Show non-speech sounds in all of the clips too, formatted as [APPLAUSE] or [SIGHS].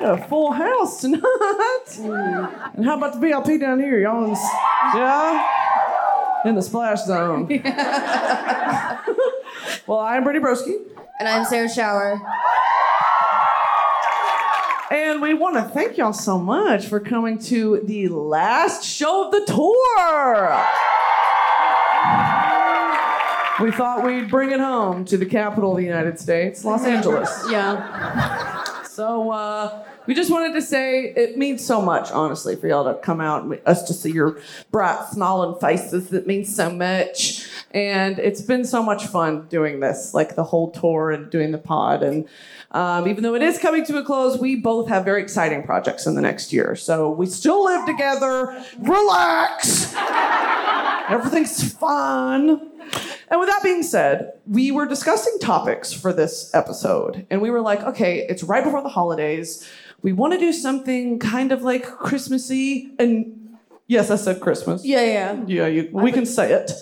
Got a full house tonight. Mm. And how about the VIP down here? Y'all in, the- yeah? In the splash zone. [LAUGHS] well, I'm Brittany Broski. And I'm Sarah Schauer. And we want to thank y'all so much for coming to the last show of the tour. We thought we'd bring it home to the capital of the United States, Los Angeles. Yeah. So uh, we just wanted to say it means so much, honestly, for y'all to come out and us to see your bright, smiling faces. It means so much, and it's been so much fun doing this, like the whole tour and doing the pod. And um, even though it is coming to a close, we both have very exciting projects in the next year. So we still live together. Relax. [LAUGHS] Everything's fun. And with that being said, we were discussing topics for this episode, and we were like, okay, it's right before the holidays. We want to do something kind of like Christmassy. And yes, I said Christmas. Yeah, yeah. Yeah, you, we can say it.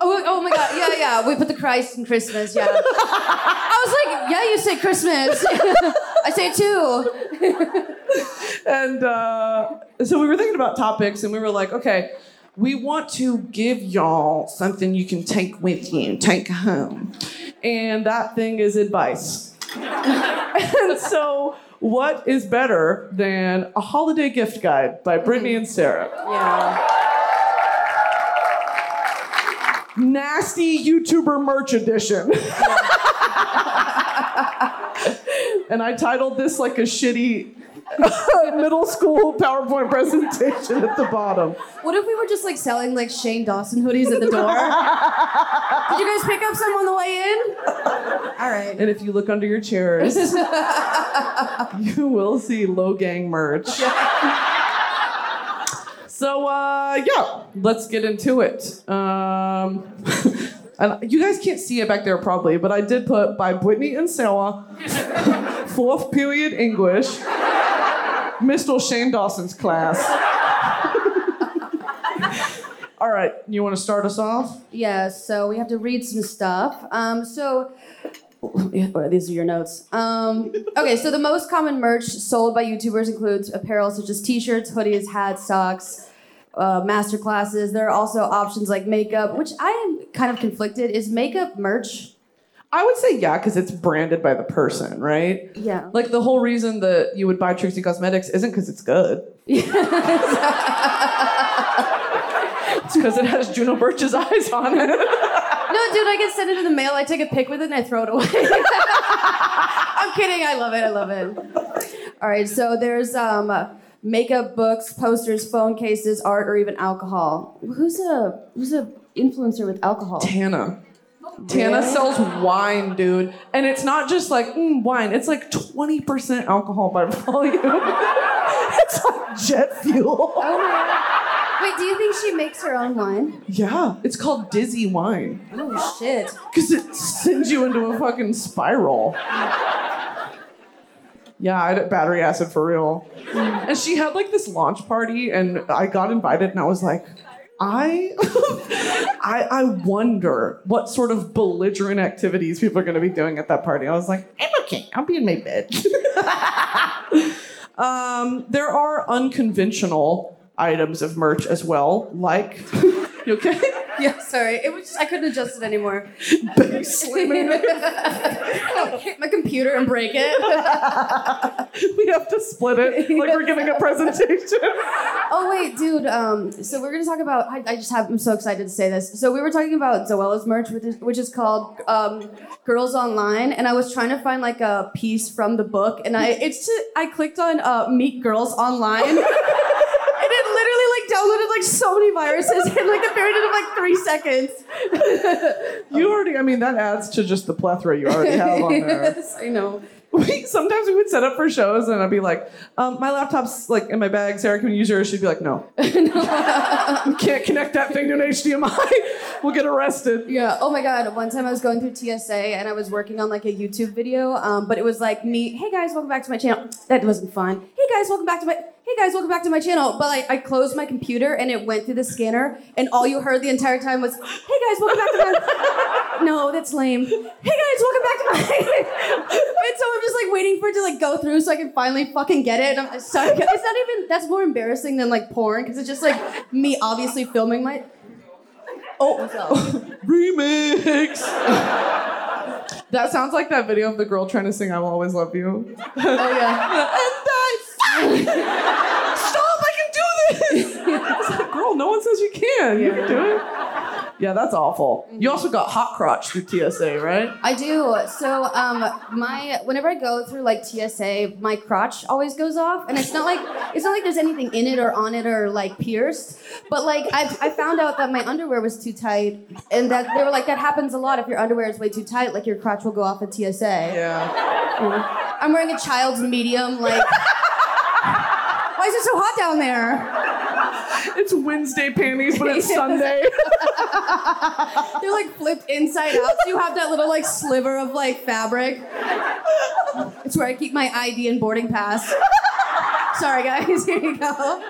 Oh, oh my God. Yeah, yeah. We put the Christ in Christmas. Yeah. I was like, yeah, you say Christmas. [LAUGHS] I say it too. And uh, so we were thinking about topics, and we were like, okay, we want to give y'all something you can take with you, take home. And that thing is advice. [LAUGHS] and so, what is better than a holiday gift guide by Brittany and Sarah? Yeah. Nasty YouTuber merch edition. [LAUGHS] and I titled this like a shitty [LAUGHS] middle school PowerPoint presentation at the bottom. What if we were just like selling like Shane Dawson hoodies at the door? [LAUGHS] Did you guys pick up some on the way in? All right. And if you look under your chairs, [LAUGHS] you will see low gang merch. so uh, yeah, let's get into it. Um, and you guys can't see it back there probably, but I did put by Whitney and Sarah, fourth period English, Mr. Shane Dawson's class. [LAUGHS] All right, you want to start us off? Yeah, so we have to read some stuff. Um, so, these are your notes. Um, okay, so the most common merch sold by YouTubers includes apparel such as t-shirts, hoodies, hats, socks, uh, master classes. There are also options like makeup, which I am kind of conflicted. Is makeup merch? I would say yeah, because it's branded by the person, right? Yeah. Like the whole reason that you would buy Trixie Cosmetics isn't because it's good. [LAUGHS] it's because it has Juno Birch's eyes on it. No, dude, I get sent it in the mail. I take a pic with it and I throw it away. [LAUGHS] I'm kidding. I love it. I love it. All right. So there's um, makeup, books, posters, phone cases, art, or even alcohol. Who's a who's a influencer with alcohol? Tana. Tana sells wine, dude. And it's not just like mm, wine, it's like 20% alcohol by [LAUGHS] volume. [LAUGHS] it's like jet fuel. Oh my. god! Wait, do you think she makes her own wine? Yeah, it's called Dizzy Wine. Oh shit. Because it sends you into a fucking spiral. Yeah, I had battery acid for real. And she had like this launch party, and I got invited, and I was like, I, [LAUGHS] I, I wonder what sort of belligerent activities people are going to be doing at that party. I was like, I'm okay. I'll be in my bed. um, there are unconventional items of merch as well, like you okay? [LAUGHS] Yeah, sorry. It was just, I couldn't adjust it anymore. [LAUGHS] It. Hit [LAUGHS] my computer and break it. we have to split it like we're giving a presentation. Oh wait, dude. Um, so we're gonna talk about. I, I just have. I'm so excited to say this. So we were talking about Zoella's merch, which is, which is called um, Girls Online, and I was trying to find like a piece from the book, and I it's to, I clicked on uh, Meet Girls Online. And it literally like so many viruses in like a period of like three seconds. [LAUGHS] You already, I mean, that adds to just the plethora you already have on there. [LAUGHS] yes, I know. We, sometimes we would set up for shows and I'd be like, um, my laptop's like in my bag. Sarah, can we use yours? She'd be like, no. [LAUGHS] You can't connect that thing to an HDMI. we'll get arrested. Yeah. Oh my God. One time I was going through TSA and I was working on like a YouTube video, um, but it was like me. Hey guys, welcome back to my channel. That wasn't fun. Hey guys, welcome back to my. Hey guys, welcome back to my channel. But I, I closed my computer and it went through the scanner, and all you heard the entire time was, "Hey guys, welcome back to my." [LAUGHS] no, that's lame. Hey guys, welcome back to my. [LAUGHS] and so I'm just like waiting for it to like go through so I can finally fucking get it. And I'm sorry. It's not even. That's more embarrassing than like porn because it's just like me obviously filming my. Oh, [LAUGHS] Remix. that sounds like that video of the girl trying to sing "I Will Always Love You." oh yeah. and I stop! I can do this. [LAUGHS] It's like, girl, no one says you can. You can do it. Yeah, that's awful. You also got hot crotch through TSA, right? I do. So um my whenever I go through like TSA, my crotch always goes off. And it's not like it's not like there's anything in it or on it or like pierced. But like I I found out that my underwear was too tight and that they were like that happens a lot if your underwear is way too tight, like your crotch will go off at TSA. Yeah. I'm wearing a child's medium, like why is it so hot down there? It's Wednesday panties, but it's [LAUGHS] Sunday. [LAUGHS] They're like flipped inside out, so you have that little like sliver of like fabric. It's where I keep my ID and boarding pass. Sorry, guys. [LAUGHS] Here you go.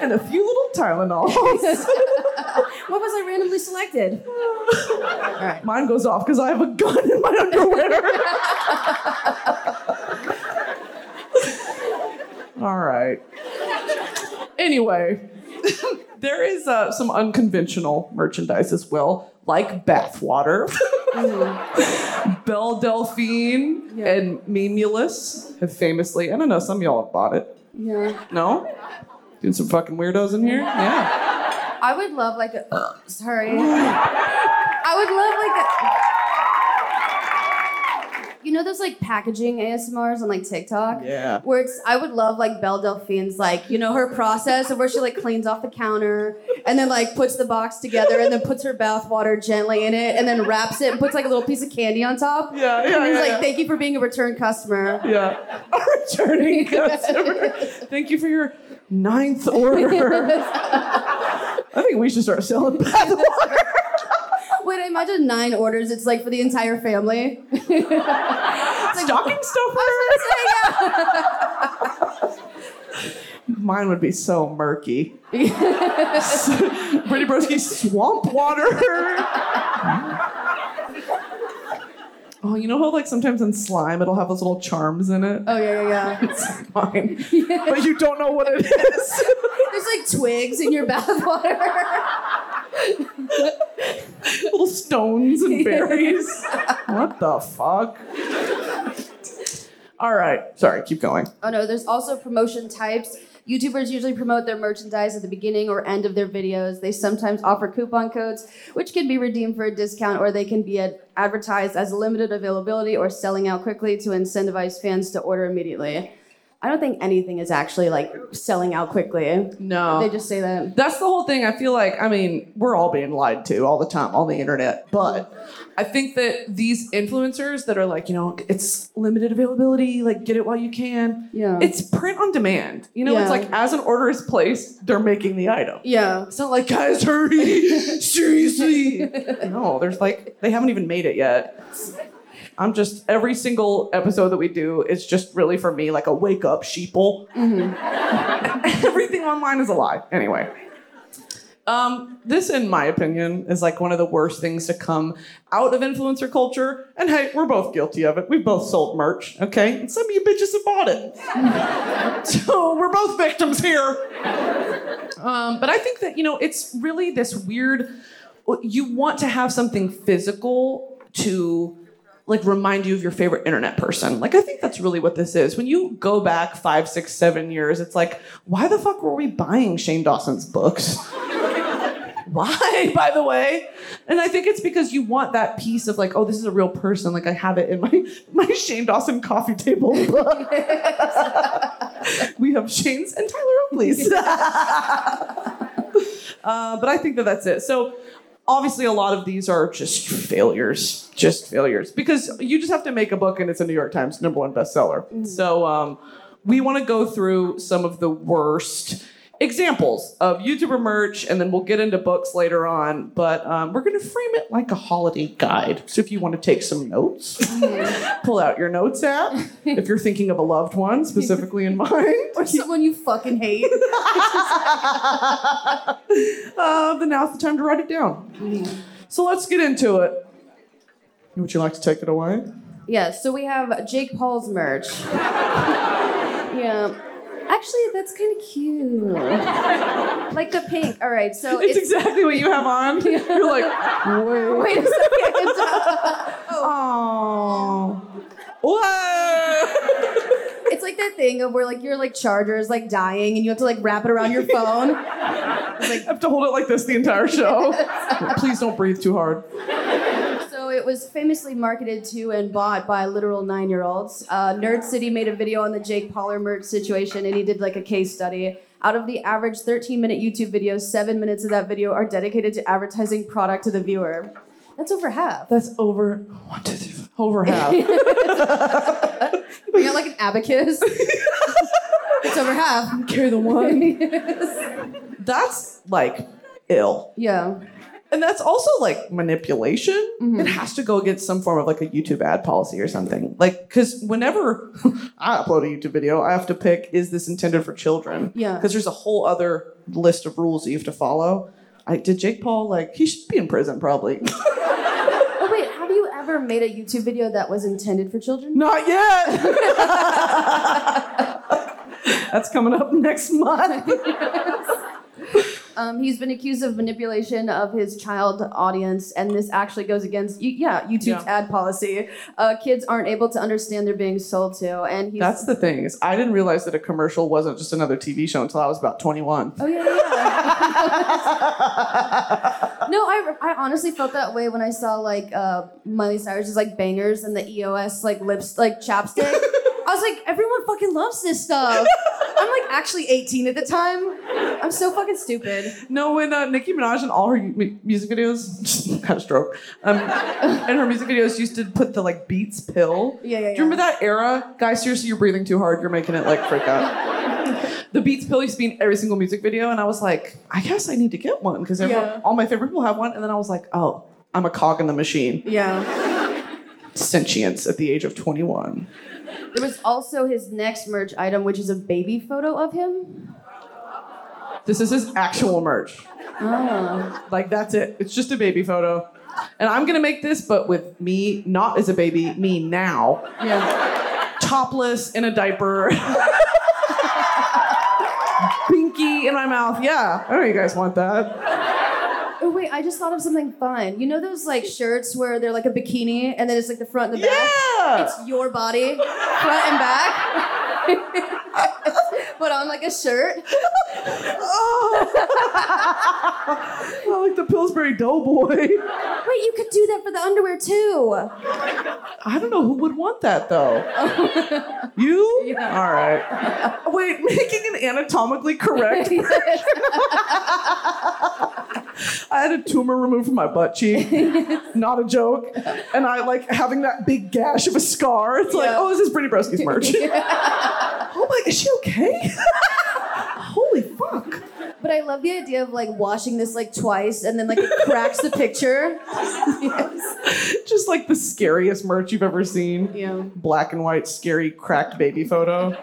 and a few little Tylenols. What was I randomly selected? All right. Mine goes off because I have a gun in my underwear. All right. Anyway, [LAUGHS] there is uh, some unconventional merchandise as well, like bathwater. [LAUGHS] Belle Delphine Yeah. and Memulus have famously, I don't know some of y'all have bought it. Yeah. No? Doing some fucking weirdos in here? Yeah. I would love like a. sorry. [GASPS] I would love like a. You know those like packaging ASMRs on like TikTok? Yeah. Where it's, I would love like Belle Delphine's like, you know, her process of where she like cleans off the counter and then like puts the box together and then puts her bath water gently in it and then wraps it and puts like a little piece of candy on top. Yeah, yeah, And he's yeah, like, yeah. thank you for being a return customer. Yeah. [LAUGHS] A returning customer. Thank you for your ninth order. [LAUGHS] I think we should start selling bathwater. Wait, I imagine nine orders. It's like for the entire family. [LAUGHS] Stocking stuffer. [LAUGHS] Mine would be so murky. [LAUGHS] Brittany Broski swamp water. Oh, you know how like sometimes in slime it'll have those little charms in it? Oh yeah, yeah, yeah. It's fine. But you don't know what it is. There's like twigs in your bathwater. [LAUGHS] little stones and [LAUGHS] berries. what the fuck? All right. Sorry, keep going. oh no, there's also promotion types. YouTubers usually promote their merchandise at the beginning or end of their videos. They sometimes offer coupon codes, which can be redeemed for a discount, or they can be ad- advertised as limited availability or selling out quickly to incentivize fans to order immediately. I don't think anything is actually like selling out quickly. No. They just say that. That's the whole thing. I feel like, I mean, we're all being lied to all the time on the internet. But I think that these influencers that are like, you know, it's limited availability, like get it while you can. Yeah. It's print on demand. You know, it's like as an order is placed, they're making the item. Yeah. It's not like, guys, hurry. [LAUGHS] Seriously. no, there's like, they haven't even made it yet. I'm just every single episode that we do is just really for me like a wake up sheeple. [LAUGHS] Everything online is a lie. Anyway. Um, this, in my opinion, is like one of the worst things to come out of influencer culture. And hey, we're both guilty of it. We've both sold merch, okay? And some of you bitches have bought it. [LAUGHS] so we're both victims here. Um, but I think that, you know, it's really this weird, you want to have something physical to like remind you of your favorite internet person. Like I think that's really what this is. When you go back five, six, seven years, it's like, why the fuck were we buying Shane Dawson's books? [LAUGHS] why, by the way? And I think it's because you want that piece of like, oh, this is a real person. Like I have it in my [LAUGHS] my Shane Dawson coffee table book. [LAUGHS] we have Shane's and Tyler Oakley's. uh, but I think that that's it. So obviously a lot of these are just failures just failures because you just have to make a book and it's a new york times number one bestseller. So um, we want to go through some of the worst examples of youtuber merch and then we'll get into books later on but um, we're going to frame it like a holiday guide so if you want to take some notes pull out your notes app if you're thinking of a loved one specifically in mind Or someone you fucking hate. [LAUGHS] uh, then now's the time to write it down. So let's get into it. Would you like to take it away? Yeah, so we have Jake Paul's merch. [LAUGHS] yeah. Actually, that's kind of cute. like the pink. All right, so It's, exactly what you have on. [LAUGHS] You're like, wait. Wait a second. [LAUGHS] Oh. Whoa. it's like that thing of where like your like charger is like dying and you have to like wrap it around your phone. [LAUGHS] I have to hold it like this the entire show. Please don't breathe too hard. It was famously marketed to and bought by literal nine-year-olds. Uh, Nerd City made a video on the Jake Pauler merch situation, and he did like a case study. Out of the average 13-minute YouTube video, seven minutes of that video are dedicated to advertising product to the viewer. That's over half. That's over one, two, three, over half. [LAUGHS] You bring out like an abacus. [LAUGHS] it's over half. Carry the one. [LAUGHS] That's like ill. yeah. And that's also like manipulation. It mm-hmm. has to go against some form of like a YouTube ad policy or something. Like, because whenever [LAUGHS] I upload a YouTube video, I have to pick is this intended for children? Yeah. Because there's a whole other list of rules that you have to follow. I, did Jake Paul like he should be in prison probably? [LAUGHS] Oh wait, have you ever made a YouTube video that was intended for children? Not yet. [LAUGHS] That's coming up next month. Um, he's been accused of manipulation of his child audience, and this actually goes against, yeah, YouTube's Yeah. ad policy. Uh, kids aren't able to understand they're being sold to, and he's. That's the thing is I didn't realize that a commercial wasn't just another TV show until I was about 21. Oh yeah, yeah. [LAUGHS] no, I, I honestly felt that way when I saw like uh, Miley Cyrus's like Bangerz and the EOS like lips like chapstick. I was like, everyone fucking loves this stuff. I'm like actually 18 at the time. I'm so fucking stupid. No, when uh, Nicki Minaj and all her mu- music videos, [LAUGHS] had a stroke, um, in her music videos used to put the like Beats pill. Yeah, yeah, Do you remember that era? Guys, seriously, you're breathing too hard. You're making it like freak out. [LAUGHS] the Beats pill used to be in every single music video, and I was like, I guess I need to get one because Yeah. all my favorite people have one. And then I was like, oh, I'm a cog in the machine. Yeah. Sentience at the age of 21. There was also his next merch item, which is a baby photo of him. This is his actual merch. Oh. Like that's it. It's just a baby photo. And I'm gonna make this, but with me not as a baby, me now, Yeah. topless in a diaper, [LAUGHS] pinky in my mouth. Yeah, I know you guys want that. Oh wait, I just thought of something fun. You know those like shirts where they're like a bikini and then it's like the front and the back? Yeah. It's your body, front and back. [LAUGHS] Put on like a shirt. oh, [LAUGHS] I like the Pillsbury Doughboy. Wait, you could do that for the underwear too. I don't know who would want that though. [LAUGHS] You? Yeah. All right. Wait, making an anatomically correct. I had a tumor removed from my butt cheek. [LAUGHS] Not a joke. And I like having that big gash of a scar. It's like, oh, this is Brittany Broski's merch. [LAUGHS] [LAUGHS] oh my, is she okay? Holy fuck. But I love the idea of like washing this like twice and then like it cracks the picture. yes. Just like the scariest merch you've ever seen. Yeah. Black and white, scary, cracked baby photo.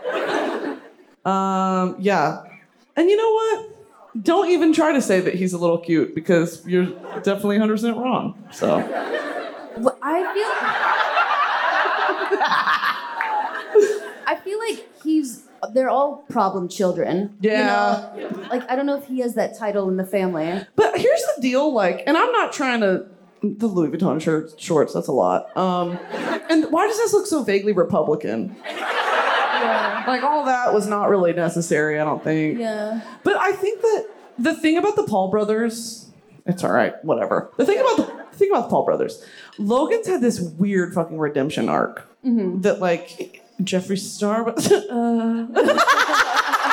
Um, yeah. And you know what? Don't even try to say that he's a little cute because you're definitely 100% wrong. So, Well, I feel. [LAUGHS] I feel like he's. They're all problem children. you Yeah. know? Like I don't know if he has that title in the family. but here's the deal like, and I'm not trying to. The Louis Vuitton shirt, shorts, that's a lot. Um, and why does this look so vaguely Republican? Yeah. Like, all that was not really necessary, I don't think. Yeah. But I think that the thing about the Paul brothers, it's all right, whatever. The thing about the, the thing about the Paul brothers, Logan's had this weird fucking redemption arc that like Jeffree Star, but [LAUGHS] uh, [LAUGHS]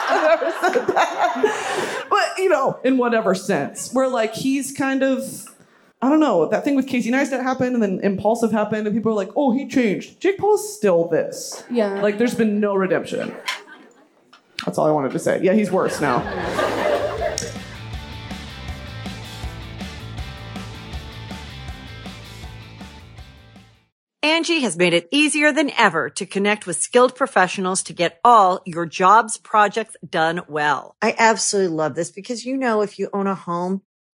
I never said that. But you know, in whatever sense, where like he's kind of. I don't know. That thing with Casey Neistat happened, and then Impulsive happened, and people are like, "Oh, he changed." Jake Paul's still this. Yeah. Like, there's been no redemption. That's all I wanted to say. Yeah, he's worse now. Angie has made it easier than ever to connect with skilled professionals to get all your jobs projects done well. I absolutely love this because, you know, if you own a home,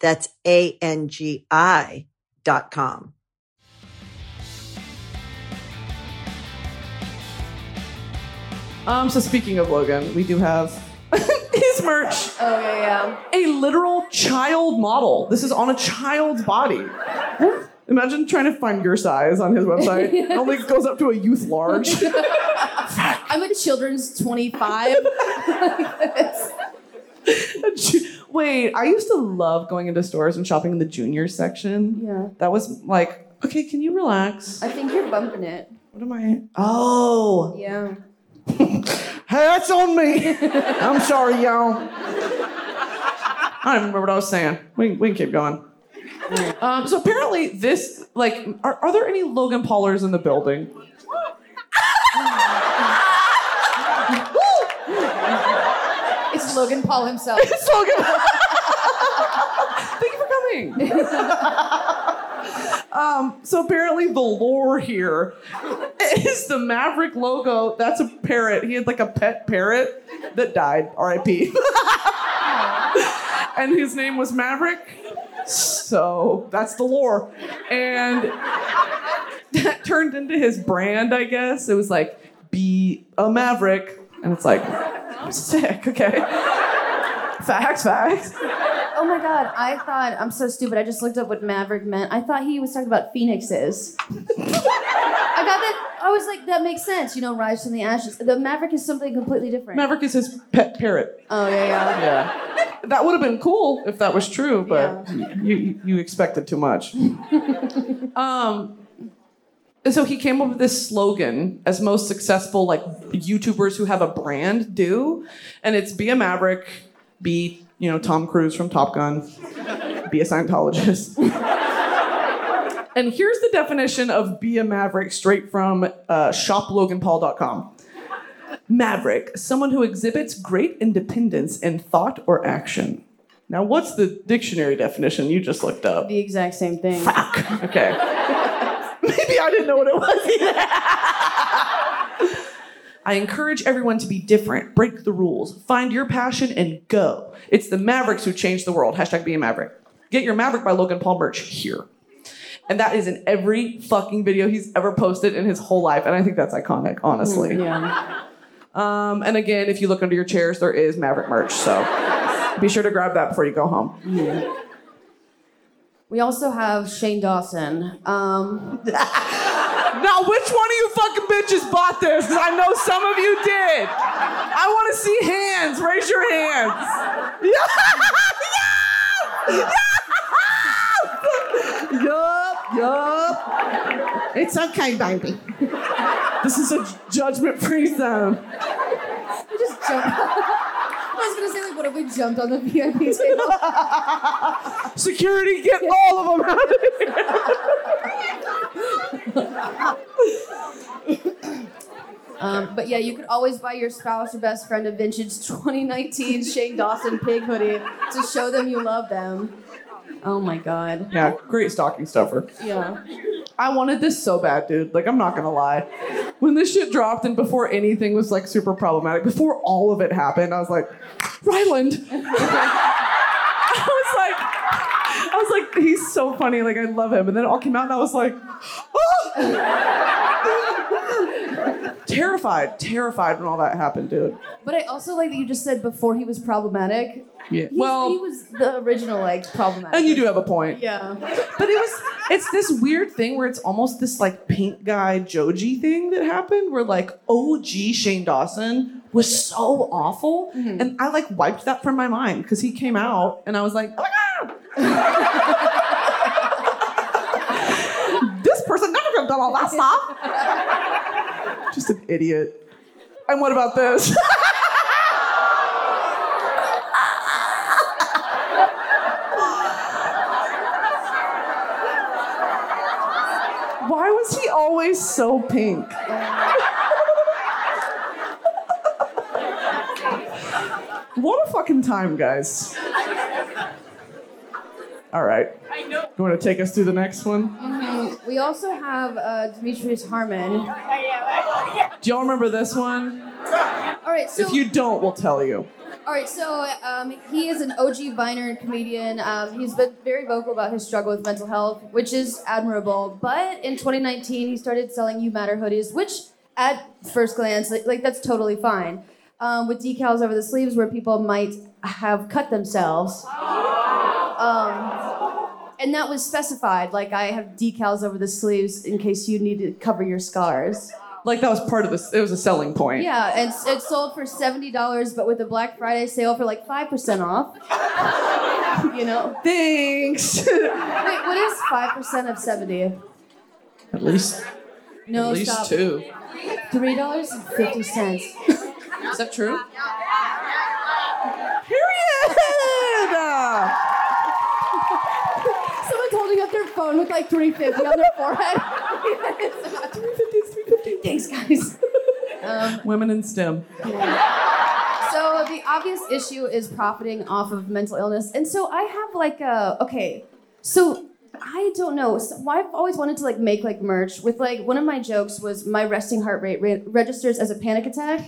That's A-N-G-I dot com. Um, so speaking of Logan, we do have [LAUGHS] his merch. Oh yeah, yeah. A literal child model. This is on a child's body. Imagine trying to find your size on his website. [LAUGHS] It only goes up to a youth large. [LAUGHS] I'm a children's 25. Wait, I used to love going into stores and shopping in the junior section. Yeah. That was like, okay, can you relax? I think you're bumping it. What am I? Oh. Yeah. [LAUGHS] Hey, that's on me. [LAUGHS] I'm sorry, y'all. I don't remember what I was saying. We, we can keep going. Um, so apparently, this like, are, are there any Logan Paulers in the building? It's Logan Paul himself. It's Logan. [LAUGHS] Thank you for coming. [LAUGHS] um, so apparently, the lore here is the Maverick logo. That's a parrot. He had like a pet parrot that died. R.I.P. [LAUGHS] and his name was Maverick. So that's the lore. And that turned into his brand, I guess. It was like, be a Maverick. And it's like, I'm sick, okay? Facts, facts. Oh my god, I thought I'm so stupid. I just looked up what Maverick meant. I thought he was talking about phoenixes. I got that. I was like, that makes sense. You know, rise from the ashes. The Maverick is something completely different. Maverick is his pet parrot. Oh yeah, yeah. Yeah. That would have been cool if that was true, but you, you, you expected too much. [LAUGHS] um, and so he came up with this slogan, as most successful like YouTubers who have a brand do, and it's "Be a Maverick, be you know Tom Cruise from Top Gun, be a Scientologist." [LAUGHS] and here's the definition of "Be a Maverick" straight from uh, ShopLoganPaul.com. Maverick, someone who exhibits great independence in thought or action. Now, what's the dictionary definition you just looked up? The exact same thing. Fuck. Okay. Maybe I didn't know what it was. I encourage everyone to be different, break the rules, find your passion, and go. It's the Mavericks who change the world. Hashtag be a Maverick. Get your Maverick by Logan Paul merch here. And that is in every fucking video he's ever posted in his whole life. And I think that's iconic, honestly. Yeah. Um, and again, if you look under your chairs, there is Maverick merch. So be sure to grab that before you go home. We also have Shane Dawson. Um, [LAUGHS] Now, which one of you fucking bitches bought this? I know some of you did. I want to see hands. Raise your hands. [LAUGHS] Yes! Yes! Yup, yup. It's okay, baby. This is a judgment free zone. we just jumped. [LAUGHS] I was gonna say like, what if we jumped on the VIP table? [LAUGHS] Security, get all of them out of here. Um, but yeah, you could always buy your spouse or best friend a vintage 2019 Shane Dawson pig hoodie to show them you love them. Oh my god. Yeah, great stocking stuffer. Yeah. I wanted this so bad, dude. Like, I'm not gonna lie. When this shit dropped and before anything was like super problematic, before all of it happened, I was like, Ryland. [LAUGHS] I was like, I was like, he's so funny. Like, I love him. And then it all came out, and I was like, oh! [GASPS] [GASPS] [LAUGHS] terrified, terrified when all that happened, dude. But I also like that you just said before he was problematic. Yeah. He's- Well, he was the original like problematic. and you do have a point. Yeah. But it was it's this weird thing where it's almost this like pink guy Joji thing that happened where like OG Shane Dawson was so awful. Mm-hmm. And I like wiped that from my mind because he came out and I was like, oh my god. [LAUGHS] this person never could have done all that stuff. [LAUGHS] Just an idiot. And what about this? [LAUGHS] Why was he always so pink? [LAUGHS] what a fucking time, guys. All right. You want to take us through the next one? Mm-hmm. We also have uh, Demetrius Harmon. Do y'all remember this one? All right, so If you don't, we'll tell you. all right, so um, he is an OG Viner comedian. Um, he's been very vocal about his struggle with mental health, which is admirable. But in 2019, he started selling You Matter hoodies, which at first glance, like, like that's totally fine. Um, with decals over the sleeves where people might have cut themselves. Um, and that was specified. Like I have decals over the sleeves in case you need to cover your scars. Like that was part of this. It was a selling point. Yeah, and it's sold for seventy dollars, but with a Black Friday sale for like five percent off. [LAUGHS] you know, Thanks. [LAUGHS] wait, what is five percent of seventy? At least, No, at least stop. two. Three dollars and fifty cents. Is that true? Period. Someone's holding up their phone with like three fifty on their forehead. three fifty, three fifty. Thanks, guys. Um, Women in STEM. So the obvious issue is profiting off of mental illness, and so I have like a okay. So I don't know. So I've always wanted to like make like merch with like one of my jokes was my resting heart rate re- registers as a panic attack,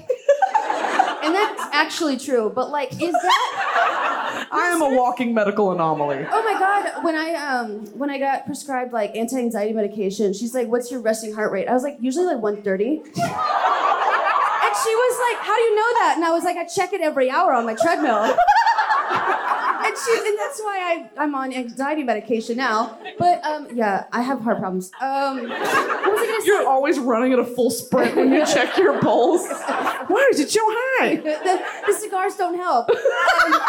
and that's actually true. But like, is that? I am a walking medical anomaly. Oh my god! When I um when I got prescribed like anti anxiety medication, she's like, "What's your resting heart rate?" I was like, "Usually like 130." And she was like, "How do you know that?" And I was like, "I check it every hour on my treadmill." [LAUGHS] and she, and that's why I, I'm on anxiety medication now. But um, yeah, I have heart problems. Um, what was I gonna? You're always running at a full sprint when you check your pulse. [LAUGHS] Why is it so high? the, the cigars don't help. Um,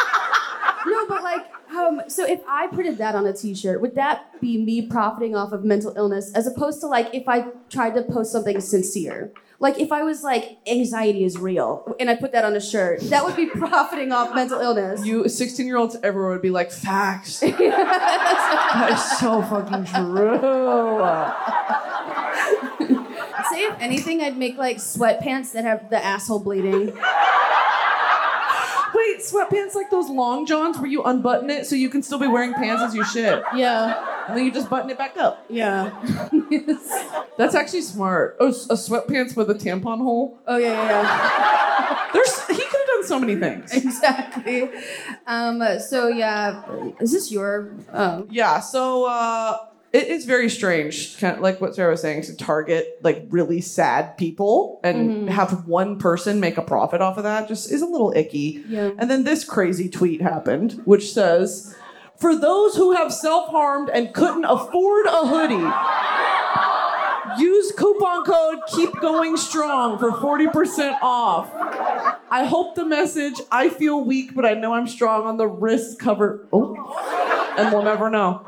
but like, um, so if I printed that on a T-shirt, would that be me profiting off of mental illness, as opposed to like if I tried to post something sincere? Like if I was like, anxiety is real, and I put that on a shirt, that would be [LAUGHS] profiting off mental illness. You 16 year olds everywhere would be like, facts. [LAUGHS] that is so fucking true. Say if anything, I'd make like sweatpants that have the asshole bleeding. Wait, sweatpants like those long johns where you unbutton it so you can still be wearing pants as you shit. Yeah, And then you just button it back up. yeah. [LAUGHS] That's actually smart. Oh, a sweatpants with a tampon hole. oh yeah, yeah, yeah. [LAUGHS] There's he could have done so many things. [LAUGHS] exactly. Um, so yeah, is this your? Oh, Yeah, so uh it is very strange, kind of like what Sarah was saying, to target like really sad people and mm-hmm. have one person make a profit off of that just is a little icky. Yeah. And then this crazy tweet happened, which says, "For those who have self-harmed and couldn't afford a hoodie." Use coupon code Keep Going Strong for 40% off. I hope the message I feel weak, but I know I'm strong on the wrist cover. Oh, and we'll never know.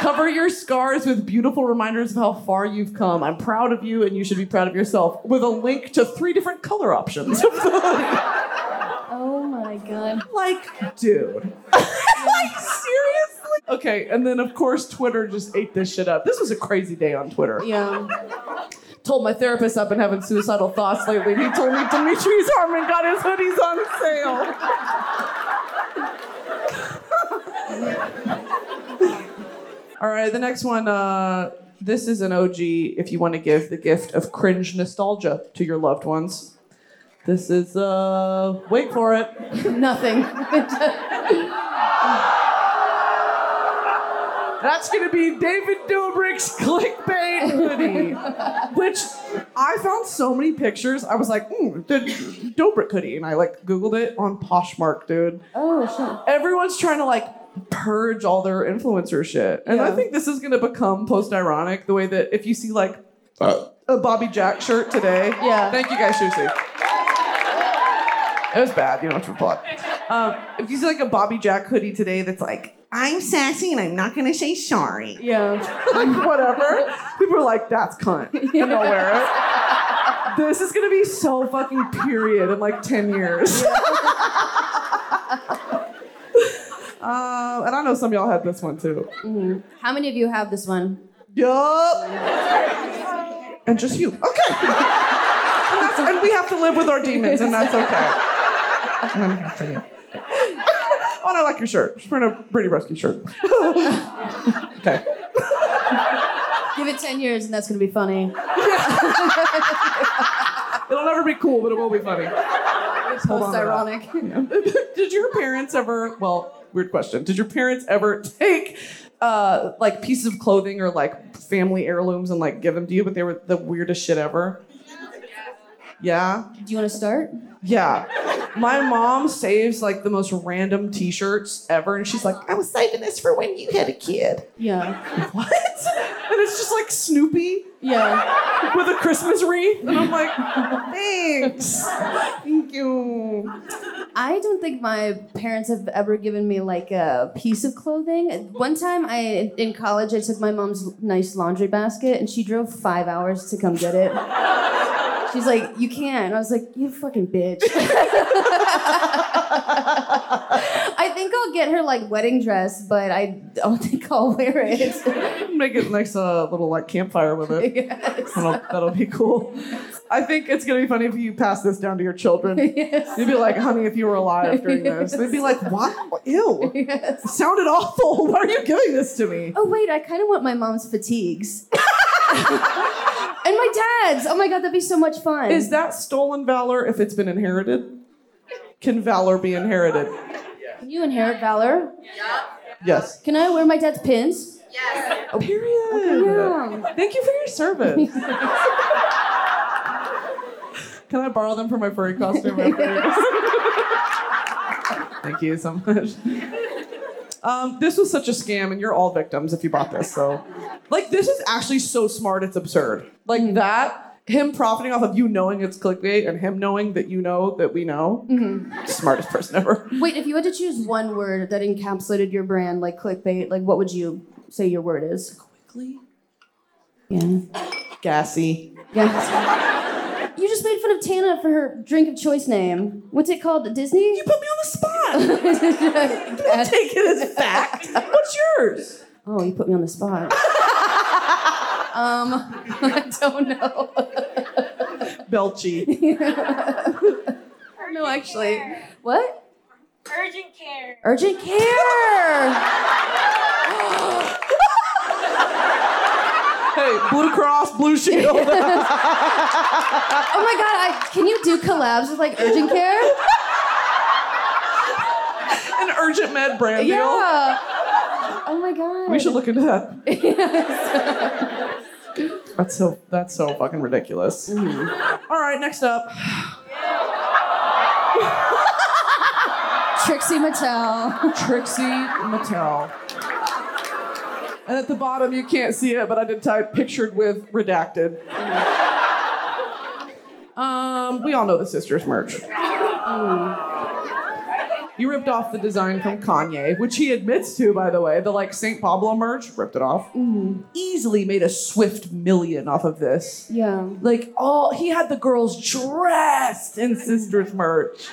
Cover your scars with beautiful reminders of how far you've come. I'm proud of you, and you should be proud of yourself. With a link to three different color options. [LAUGHS] Oh my god. like, dude. [LAUGHS] like, seriously? Okay, and then of course, Twitter just ate this shit up. This was a crazy day on Twitter. Yeah. Told my therapist I've been having suicidal thoughts lately. He told me Demetrius Harmon got his hoodies on sale. All right, the next one. Uh, this is an OG if you want to give the gift of cringe nostalgia to your loved ones. This is, uh, wait for it. [LAUGHS] Nothing. That's gonna be David Dobrik's clickbait hoodie, which I found so many pictures. I was like, mm, the Dobrik hoodie, and I like Googled it on Poshmark, dude. oh shit. Everyone's trying to like purge all their influencer shit, and I think this is gonna become post-ironic. The way that if you see like a Bobby Jack shirt today, Yeah. Thank you guys, Shusi. It was bad. You don't have to reply. Um, if you see like a Bobby Jack hoodie today that's like, I'm sassy and I'm not gonna say sorry. Yeah. [LAUGHS] like whatever. People are like, that's cunt. And they'll wear it. This is gonna be so fucking period in like 10 years. [LAUGHS] Uh, and I know some of y'all had this one too. How many of you have this one? Yup. And just you. Okay. and, that's- and we have to live with our demons, and that's okay. And I'm happy for you. Oh, and I like your shirt. Just wearing a Brady Rescue shirt. okay. Give it 10 years and that's gonna be funny. [LAUGHS] It'll never be cool, but it will be funny. Hold on Post to ironic. [LAUGHS] Did your parents ever? Well, weird question. Did your parents ever [LAUGHS] take uh, like pieces of clothing or like family heirlooms and like give them to you, but they were the weirdest shit ever? Yeah. Do you wanna start? Yeah. My mom saves like the most random t-shirts ever, and she's like, I was saving this for when you had a kid. Yeah. [LAUGHS] What? And it's just like Snoopy Yeah. with a Christmas wreath. And I'm like, thanks. Thank you. I don't think my parents have ever given me like a piece of clothing. One time I in college I took my mom's nice laundry basket and she drove five hours to come get it. She's like, you can't. And I was like, you fucking bitch. [LAUGHS] I think I'll get her like wedding dress, but I don't think I'll wear it. [LAUGHS] Make it a nice uh, little like campfire with it. [LAUGHS] yes. That'll, that'll be cool. I think it's gonna be funny if you pass this down to your children. [LAUGHS] Yes. You'd be like, honey, if you were alive during this. They'd be like, what? Ew. Yes. It sounded awful. Why are you giving this to me? Oh wait, I kind of want my mom's fatigues. and my dad's. Oh my god, that'd be so much fun. Is that stolen valor if it's been inherited? Can valor be inherited? Can you inherit valor? Yes. Can I wear my dad's pins? Yes. Period. Yeah. Thank you for your service. [LAUGHS] Can I borrow them for my furry costume? Thank you so much. Um, this was such a scam, and you're all victims if you bought this. So, like, this is actually so smart, it's absurd. Like that, him profiting off of you knowing it's clickbait, and him knowing that you know that we know. Mm-hmm. Smartest person ever. Wait, if you had to choose one word that encapsulated your brand, like clickbait, like what would you say your word is? Quickly. Yeah. Gassy. Yeah. You just made fun of Tana for her drink of choice name. What's it called? Disney? You put me on the spot. [LAUGHS] Don't take it as fact. What's yours? Oh, you put me on the spot. [LAUGHS] um, [LAUGHS] I don't know. Belchy. [LAUGHS] no, actually. What? Urgent care. Urgent care. [LAUGHS] Hey, Blue Cross, Blue Shield. Oh my god, I, can you do collabs with like urgent care? An urgent med brand deal. Yeah. Oh Oh my god. We should look into that. That's so that's so fucking ridiculous. Mm-hmm. All right, next up. Trixie Mattel. Trixie Mattel. And at the bottom, you can't see it, but I did type pictured with redacted. Um, we all know the sisters merch. You ripped off the design from Kanye, which he admits to, by the way. The like St. Pablo merch, ripped it off. Mm-hmm. Easily made a swift million off of this. Yeah. Like all he had the girls dressed in sisters merch.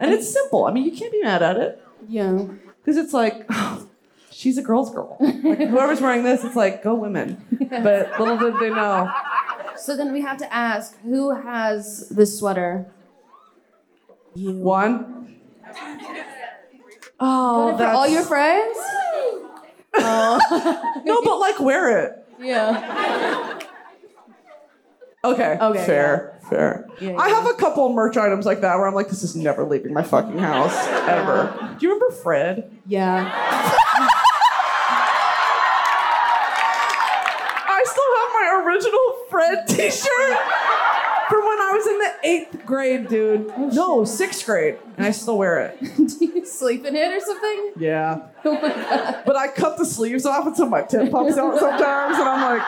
And it's simple. I mean, you can't be mad at it. Yeah. Because it's like, [SIGHS] she's a girl's girl. Like, whoever's wearing this, it's like, go women. But little did they know. So then we have to ask who has this sweater? One. Oh, For that's... all your friends? Oh. [LAUGHS] No, but like, wear it. Yeah. Okay. Okay, Fair. Fair. Yeah, I have a couple merch items like that where I'm like, this is never leaving my fucking house ever. Do you remember Fred? Yeah. [LAUGHS] I still have my original Fred T-shirt from when I was in the eighth grade, dude. Oh, no, sixth grade, and I still wear it. [LAUGHS] Do you sleep in it or something? Yeah. Oh my god. But I cut the sleeves off and so my tip pops out sometimes, and I'm like,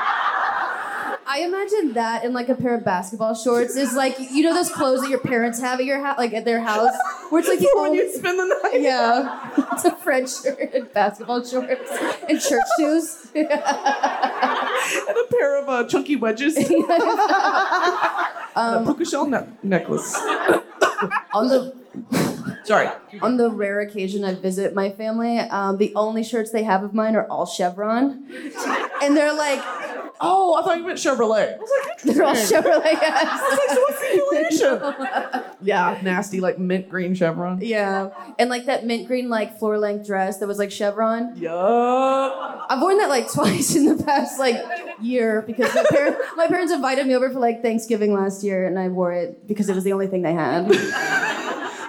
I imagine that in like a pair of basketball shorts is like you know those clothes that your parents have at your house, like at their house, where it's like the when you spend the night. yeah, it's [LAUGHS] a French shirt [LAUGHS] and basketball shorts and church shoes. And a pair of uh, chunky wedges. [LAUGHS] and a puka shell ne- necklace. on the Sorry. on the rare occasion I visit my family, um, the only shirts they have of mine are all chevron, and they're like Oh, I thought you meant Chevrolet. I was like, [LAUGHS] they're all interesting. Chevrolet. I was like, so what's the affiliation? [LAUGHS] yeah, nasty, like mint green chevron. Yeah, and like that mint green like floor length dress that was like chevron. Yup. I've worn that like [LAUGHS] twice in the past like year because my, par- my parents invited me over for like Thanksgiving last year and I wore it because it was the only thing they had.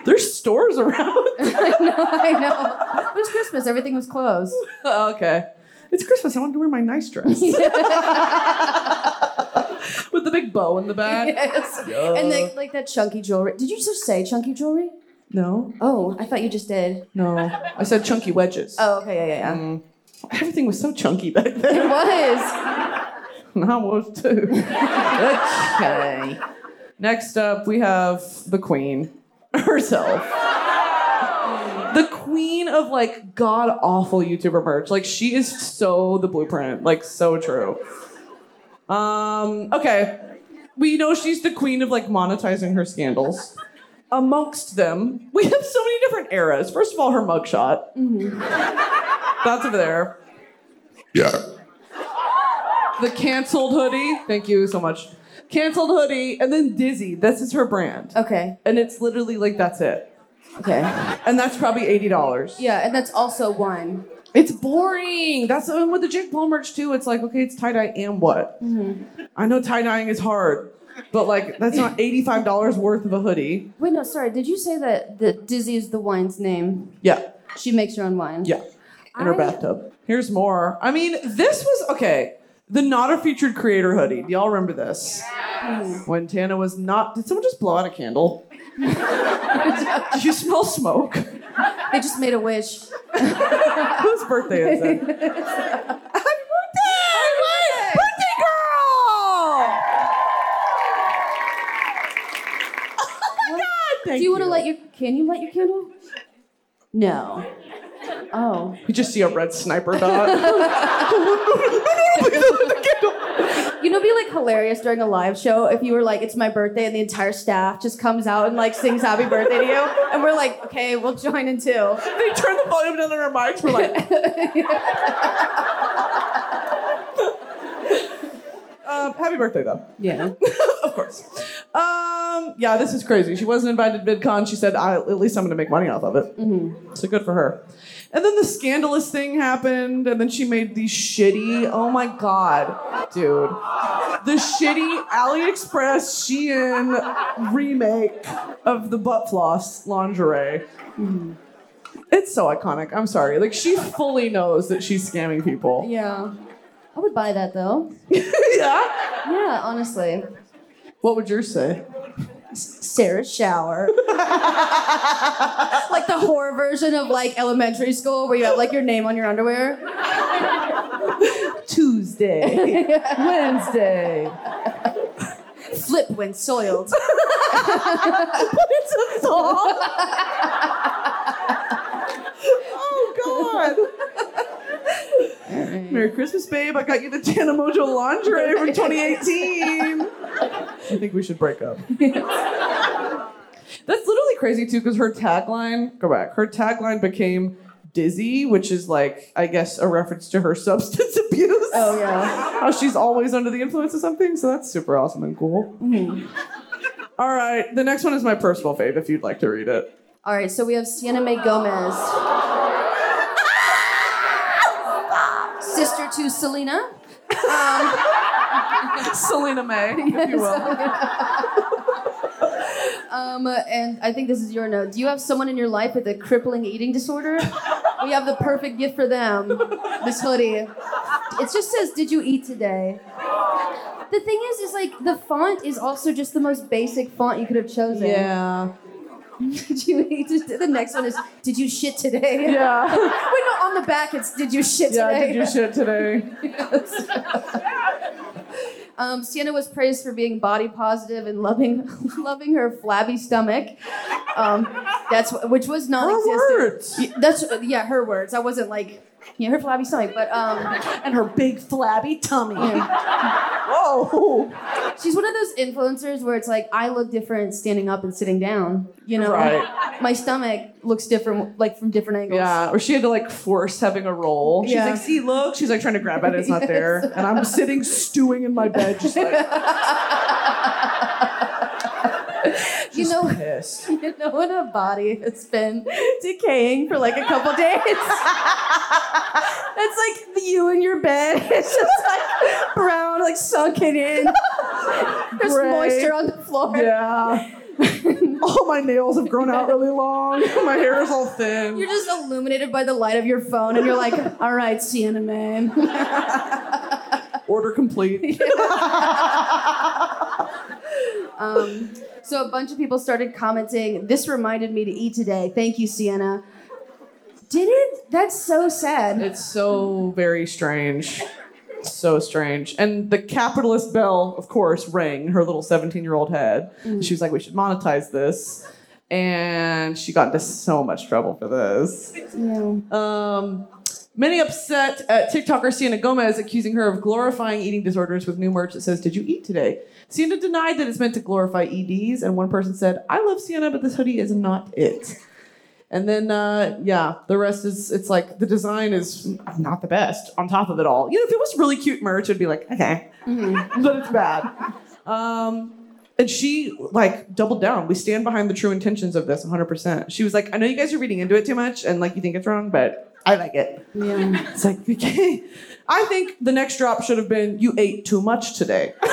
There's stores around. I know, I know. It was Christmas, everything was closed. okay. It's Christmas. I want to wear my nice dress. [LAUGHS] [LAUGHS] With the big bow in the back. Yes. And like, like that chunky jewelry. Did you just say chunky jewelry? No, Oh, I thought you just did. no. I said chunky wedges. Oh, okay, yeah, yeah, yeah. Mm. Everything was so chunky back then. It was. I was too. okay. Next up, we have the queen herself. The queen of like god awful YouTuber merch. Like she is so the blueprint. Like so true. Um, okay. We know she's the queen of like monetizing her scandals. Amongst them, we have so many different eras. First of all, her mugshot. That's over there. Yeah. The canceled hoodie. Thank you so much. Canceled hoodie, and then Dizzy. This is her brand. Okay, And it's literally like that's it. Okay. And that's probably $80. Yeah, and that's also one. It's boring. That's the with the Jake Paul merch too. It's like, okay, it's tie-dye and what? Mm-hmm. I know tie-dyeing is hard, but like that's not $85 worth of a hoodie. Wait, no, sorry. Did you say that, that Dizzy is the wine's name? Yeah. She makes her own wine. Yeah. In her I- bathtub. Here's more. I mean, this was okay. The not a featured creator hoodie. Do y'all remember this? Hmm. When Tana was not. Did someone just blow out a candle? Did you smell smoke? They just made a wish. [LAUGHS] Whose birthday is it? [LAUGHS] Happy birthday! Birthday girl! Oh my God! Thank Do you want to you. light your? Can you light your candle? No. Oh. You just see a red sniper dot. [LAUGHS] You know, it'd be like hilarious during a live show if you were like, "It's my birthday," and the entire staff just comes out and like sings "Happy Birthday" to you, and we're like, "Okay, we'll join in too." they turn the volume down on our mics. We're like, [LAUGHS] um, happy birthday though. Yeah. [LAUGHS] of course. Um, yeah, this is crazy. She wasn't invited to VidCon. She said, I, at least I'm going to make money off of it. So good for her. And then the scandalous thing happened, and then she made these shitty, oh my god, dude. The shitty AliExpress Shein remake of the butt floss lingerie. Mm-hmm. It's so iconic. I'm sorry. Like she fully knows that she's scamming people. Yeah. I would buy that though. [LAUGHS] yeah. Yeah, honestly. What would yours say? Sarah Schauer. [LAUGHS] like the horror version of like elementary school where you have like your name on your underwear. [LAUGHS] Tuesday, [LAUGHS] Wednesday. Flip when soiled. It's a song. oh God. Merry Christmas, babe. I got you the Tana Mongeau lingerie from [LAUGHS] 2018. I think we should break up. That's literally crazy too, because her tagline, go back, her tagline became Dizzy, which is like, I guess, a reference to her [LAUGHS] substance abuse. Oh yeah. How she's always under the influence of something. So that's super awesome and cool. Mm-hmm. All right, the next one is my personal fave if you'd like to read it. All right, so we have Sienna Mae Gomez. Sister to Selena. [LAUGHS] Selena May, if you will. [LAUGHS] Um, and I think this is your note. Do you have someone in your life with a crippling eating disorder? we have the perfect gift for them. This hoodie. It just says, "Did you eat today?" The thing is, is like the font is also just the most basic font you could have chosen. Yeah. [LAUGHS] Did you? The next one is, "Did you shit today?" Yeah. [LAUGHS] Wait, no. On the back, it's, "Did you shit Yeah, today?" did your shit today. [LAUGHS] Um, Sienna was praised for being body positive and loving, loving her flabby stomach. Um, that's which was non-existent. Her words. That's yeah, her words. I wasn't like yeah, her flabby stomach, but um, And her big flabby tummy. Whoa. she's one of those influencers where it's like I look different standing up and sitting down. You know, Right. my stomach looks different, like from different angles. Yeah, or she had to like force having a roll. She's Yeah. like, see, look. She's like trying to grab at it, it's not there. [LAUGHS] And I'm sitting stewing in my bed, just like, [LAUGHS] you know. [LAUGHS] pissed. You know when a body has been decaying for like a couple days? [LAUGHS] It's like you in your bed. [LAUGHS] It's just like brown, like sunken in. There's Gray. moisture on the floor. Yeah. all my nails have grown out really long. My hair is all thin. You're just illuminated by the light of your phone, and you're like, all right, Sienna Man. Order complete. Um, so a bunch of people started commenting, this reminded me to eat today. Thank you, Sienna. Did it? That's so sad. It's so very strange. So strange. And the capitalist bell, of course, rang in her little 17 year old head. She was like, we should monetize this. And she got into so much trouble for this. Yeah. Um, many upset at TikToker Sienna Gomez accusing her of glorifying eating disorders with new merch that says, Did you eat today? Sienna denied that it's meant to glorify EDs, and one person said, I love Sienna, but this hoodie is not it. And then, uh, yeah, the rest is, it's like the design is not the best on top of it all. You know, if it was really cute merch, it'd be like, okay, [LAUGHS] but it's bad. Um, and she like doubled down. We stand behind the true intentions of this 100%. She was like, I know you guys are reading into it too much and like you think it's wrong, but I like it. Yeah. It's like, [LAUGHS] okay. I think the next drop should have been, you ate too much today. [LAUGHS]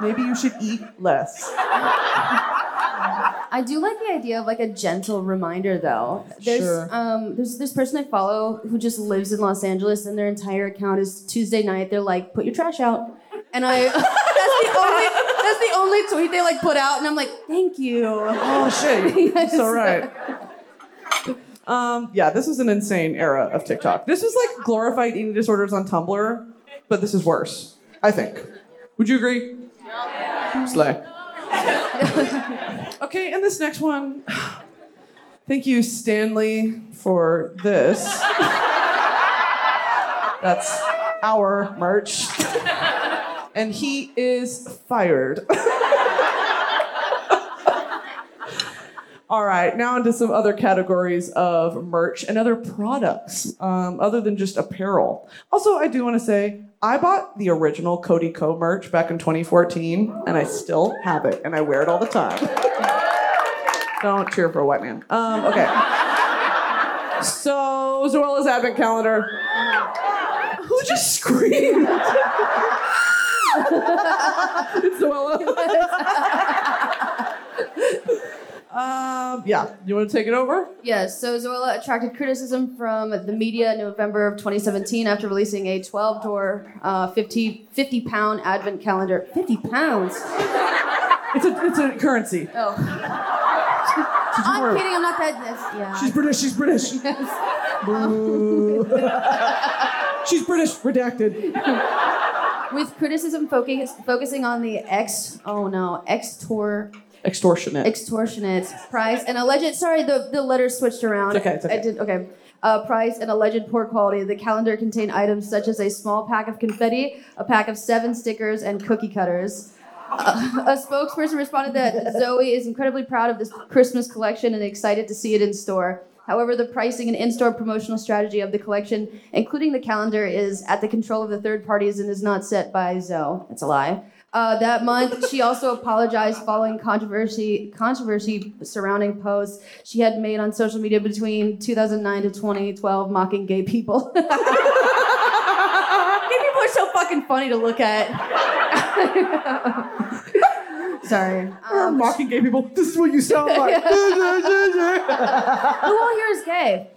Maybe you should eat less. I do like the idea of like a gentle reminder though. There's Sure. um there's this person I follow who just lives in Los Angeles and their entire account is Tuesday night. They're like, put your trash out. And I [LAUGHS] that's the only that's the only tweet they like put out and I'm like, thank you. Oh shit. [LAUGHS] Yes. So right. Um, yeah, this was an insane era of TikTok. This was like glorified eating disorders on Tumblr, but this is worse. I think. Would you agree? Slay. [LAUGHS] okay, and this next one. [SIGHS] Thank you, Stanley, for this. [LAUGHS] That's our merch. [LAUGHS] And he is fired. All right, now into some other categories of merch and other products, um, other than just apparel. Also, I do want to say I bought the original CodyKo merch back in 2014, and I still have it, and I wear it all the time. Don't cheer for a white man. Um, okay. So, Zoella's advent calendar. Who just screamed? [LAUGHS] it's Zoella. [LAUGHS] Um, yeah. You want to take it over? Yes, so Zoella attracted criticism from the media in November of 2017 after releasing a 12 door, uh, 50, 50 pound advent calendar. 50 pounds? It's a it's a currency. Oh. I'm kidding, I'm not that. That's, yeah. She's British. She's British. Boo. [LAUGHS] she's British. Redacted. With criticism focus, focusing on the ex, oh no, extor, Extortionate. extortionate price and alleged, sorry, the, the letters switched around. It's okay, it's okay. I did, okay. Uh, price and alleged poor quality. The calendar contained items such as a small pack of confetti, a pack of seven stickers, and cookie cutters. Uh, [LAUGHS] a spokesperson responded that Zoe is incredibly proud of this Christmas collection and excited to see it in store. However, the pricing and in-store promotional strategy of the collection, including the calendar, is at the control of the third parties and is not set by Zoe. It's a lie. Uh, that month, she also apologized following controversy controversy surrounding posts she had made on social media between 2009 to 2012, mocking gay people. [LAUGHS] gay people are so fucking funny to look at. [LAUGHS] Sorry. Um, mocking gay people. This is what you sound like. [LAUGHS] who all here is gay?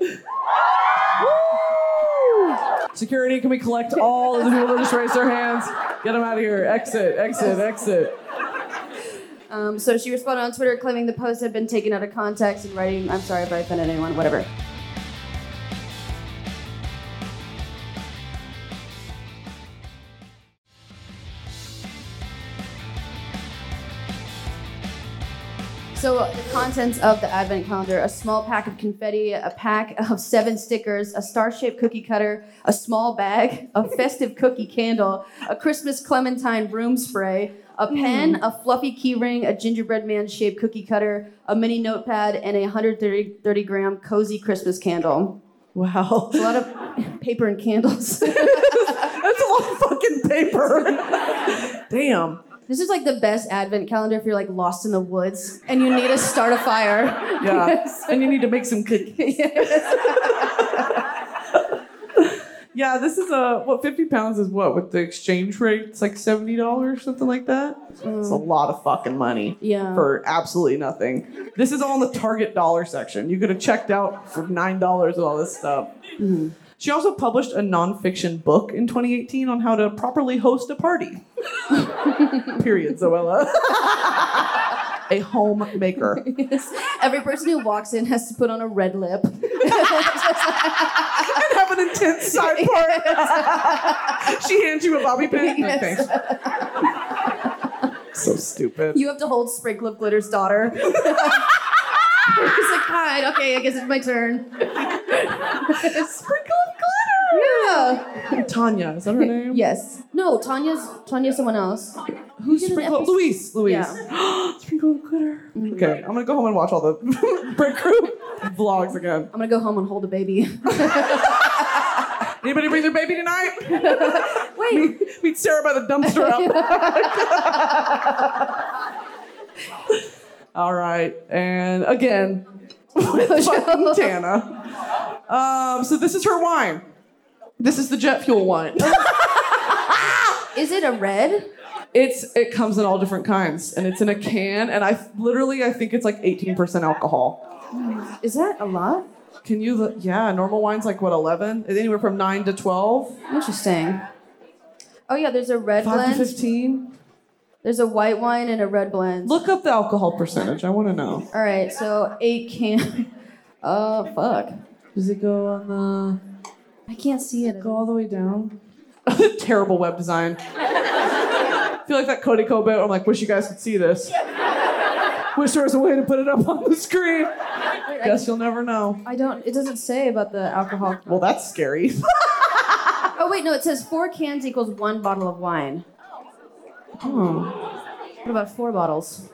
Security, can we collect all of the people that just raised their hands? Get them out of here. Exit, exit, exit. Um, so she responded on Twitter claiming the post had been taken out of context and writing, I'm sorry if I offended anyone, whatever. So the contents of the advent calendar: a small pack of confetti, a pack of seven stickers, a star-shaped cookie cutter, a small bag, a festive cookie candle, a Christmas clementine broom spray, a mm. pen, a fluffy keyring, a gingerbread man-shaped cookie cutter, a mini notepad, and a 130 gram cozy Christmas candle. Wow. A lot of paper and candles. [LAUGHS] That's a lot of fucking paper. [LAUGHS] Damn. This is like the best advent calendar if you're like lost in the woods and you need to start a fire. [LAUGHS] Yeah. Yes. And you need to make some cookies. [LAUGHS] [LAUGHS] Yeah, this is a what fifty pounds is what with the exchange rate? It's like seventy dollars, something like that. It's a mm. lot of fucking money. Yeah. For absolutely nothing. This is all in the Target dollar section. You could have checked out for nine dollars with all this stuff. Mm. She also published a nonfiction book in 2018 on how to properly host a party. [LAUGHS] Period, Zoella. [LAUGHS] a homemaker. [LAUGHS] Yes. Every person who walks in has to put on a red lip. and have an intense side part. she hands you a bobby pin. Yes. thanks. so stupid. You have to hold Sprinkle of Glitter's daughter. He's like, fine, okay, I guess it's my turn. Sprinkle. Yeah. Tanya, is that her [LAUGHS] name? Yes. No, Tanya's Tanya's someone else. Who's did Sprinkle? episode- Louise. Louise. Yeah. [GASPS] Sprinkle glitter. Okay, I'm gonna go home and watch all the [LAUGHS] Brit Crew vlogs again. I'm gonna go home and hold a baby. [LAUGHS] Anybody bring their baby tonight? Wait. meet, meet Sarah by the dumpster out. All right, and again, with fucking Tana. Um, so this is her wine. This is the jet fuel wine. Is it a red? it's it comes in all different kinds, and it's in a can, and I literally I think it's like 18% alcohol. Is that a lot? Can you? look- Yeah, normal wine's like what 11? Anywhere from nine to 12, Interesting. Oh yeah, there's a red five to blend. 15. There's a white wine and a red blend. Look up the alcohol percentage. I want to know. All right, so eight can. Oh [LAUGHS] fuck! Does it go on the? I can't see it. Go all the way down. [LAUGHS] Terrible web design. I [LAUGHS] feel like that Cody Kobe. I'm like, wish you guys could see this. [LAUGHS] Wish there was a way to put it up on the screen. Guess you'll never know. I don't. It doesn't say about the alcohol. Well, that's scary. Oh wait, no. It says four cans equals one bottle of wine. What about four bottles?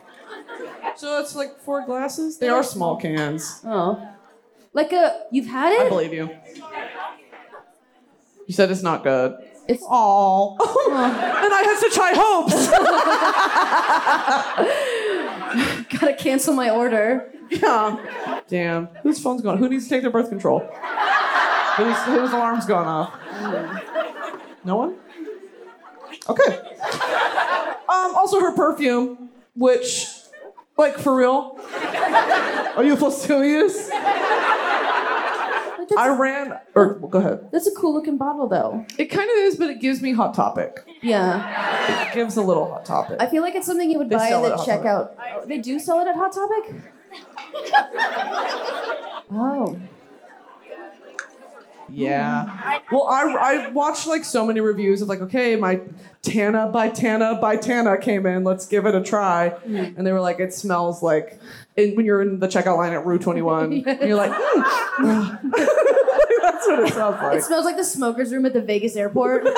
so that's like four glasses. They are small cans. Oh, like a. You've had it. I believe you. You said it's not good. It's. all. [LAUGHS] and I had such high hopes. [LAUGHS] Gotta cancel my order. Yeah. Damn. Whose phone's going? Who needs to take their birth control? Whose, whose alarm's going off? No one? Okay. Um, also her perfume, which, like for real, Are you Fosilius? Like, that's, I ran, oh, or well, go ahead. that's a cool looking bottle, though. It kind of is, but it gives me Hot Topic. Yeah. It gives a little Hot Topic. I feel like it's something you would They buy sell at it the at Hot checkout. Oh, they do sell it at Hot Topic? [LAUGHS] oh. Yeah. Well, I, I watched like so many reviews of like, okay, my Tana by Tana by Tana came in. Let's give it a try. And they were like, it smells like in, when you're in the checkout line at Rue 21. [LAUGHS] and you're like, mm. [LAUGHS] that's what it smells like. It smells like the smoker's room at the Vegas airport. [LAUGHS] it's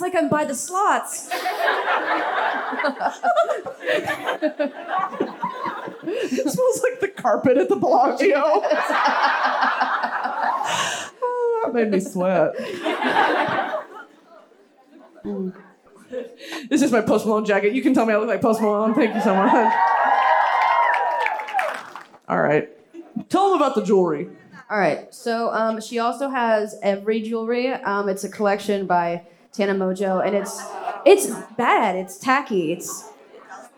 like I'm by the slots. It smells like the carpet at the Bellagio. [LAUGHS] oh, that made me sweat. This is my Post Malone jacket. You can tell me I look like Post Malone. Thank you so much. All right. Tell them about the jewelry. All right. So um, she also has every jewelry. Um, it's a collection by Tana Mongeau, and it's it's bad. It's tacky. It's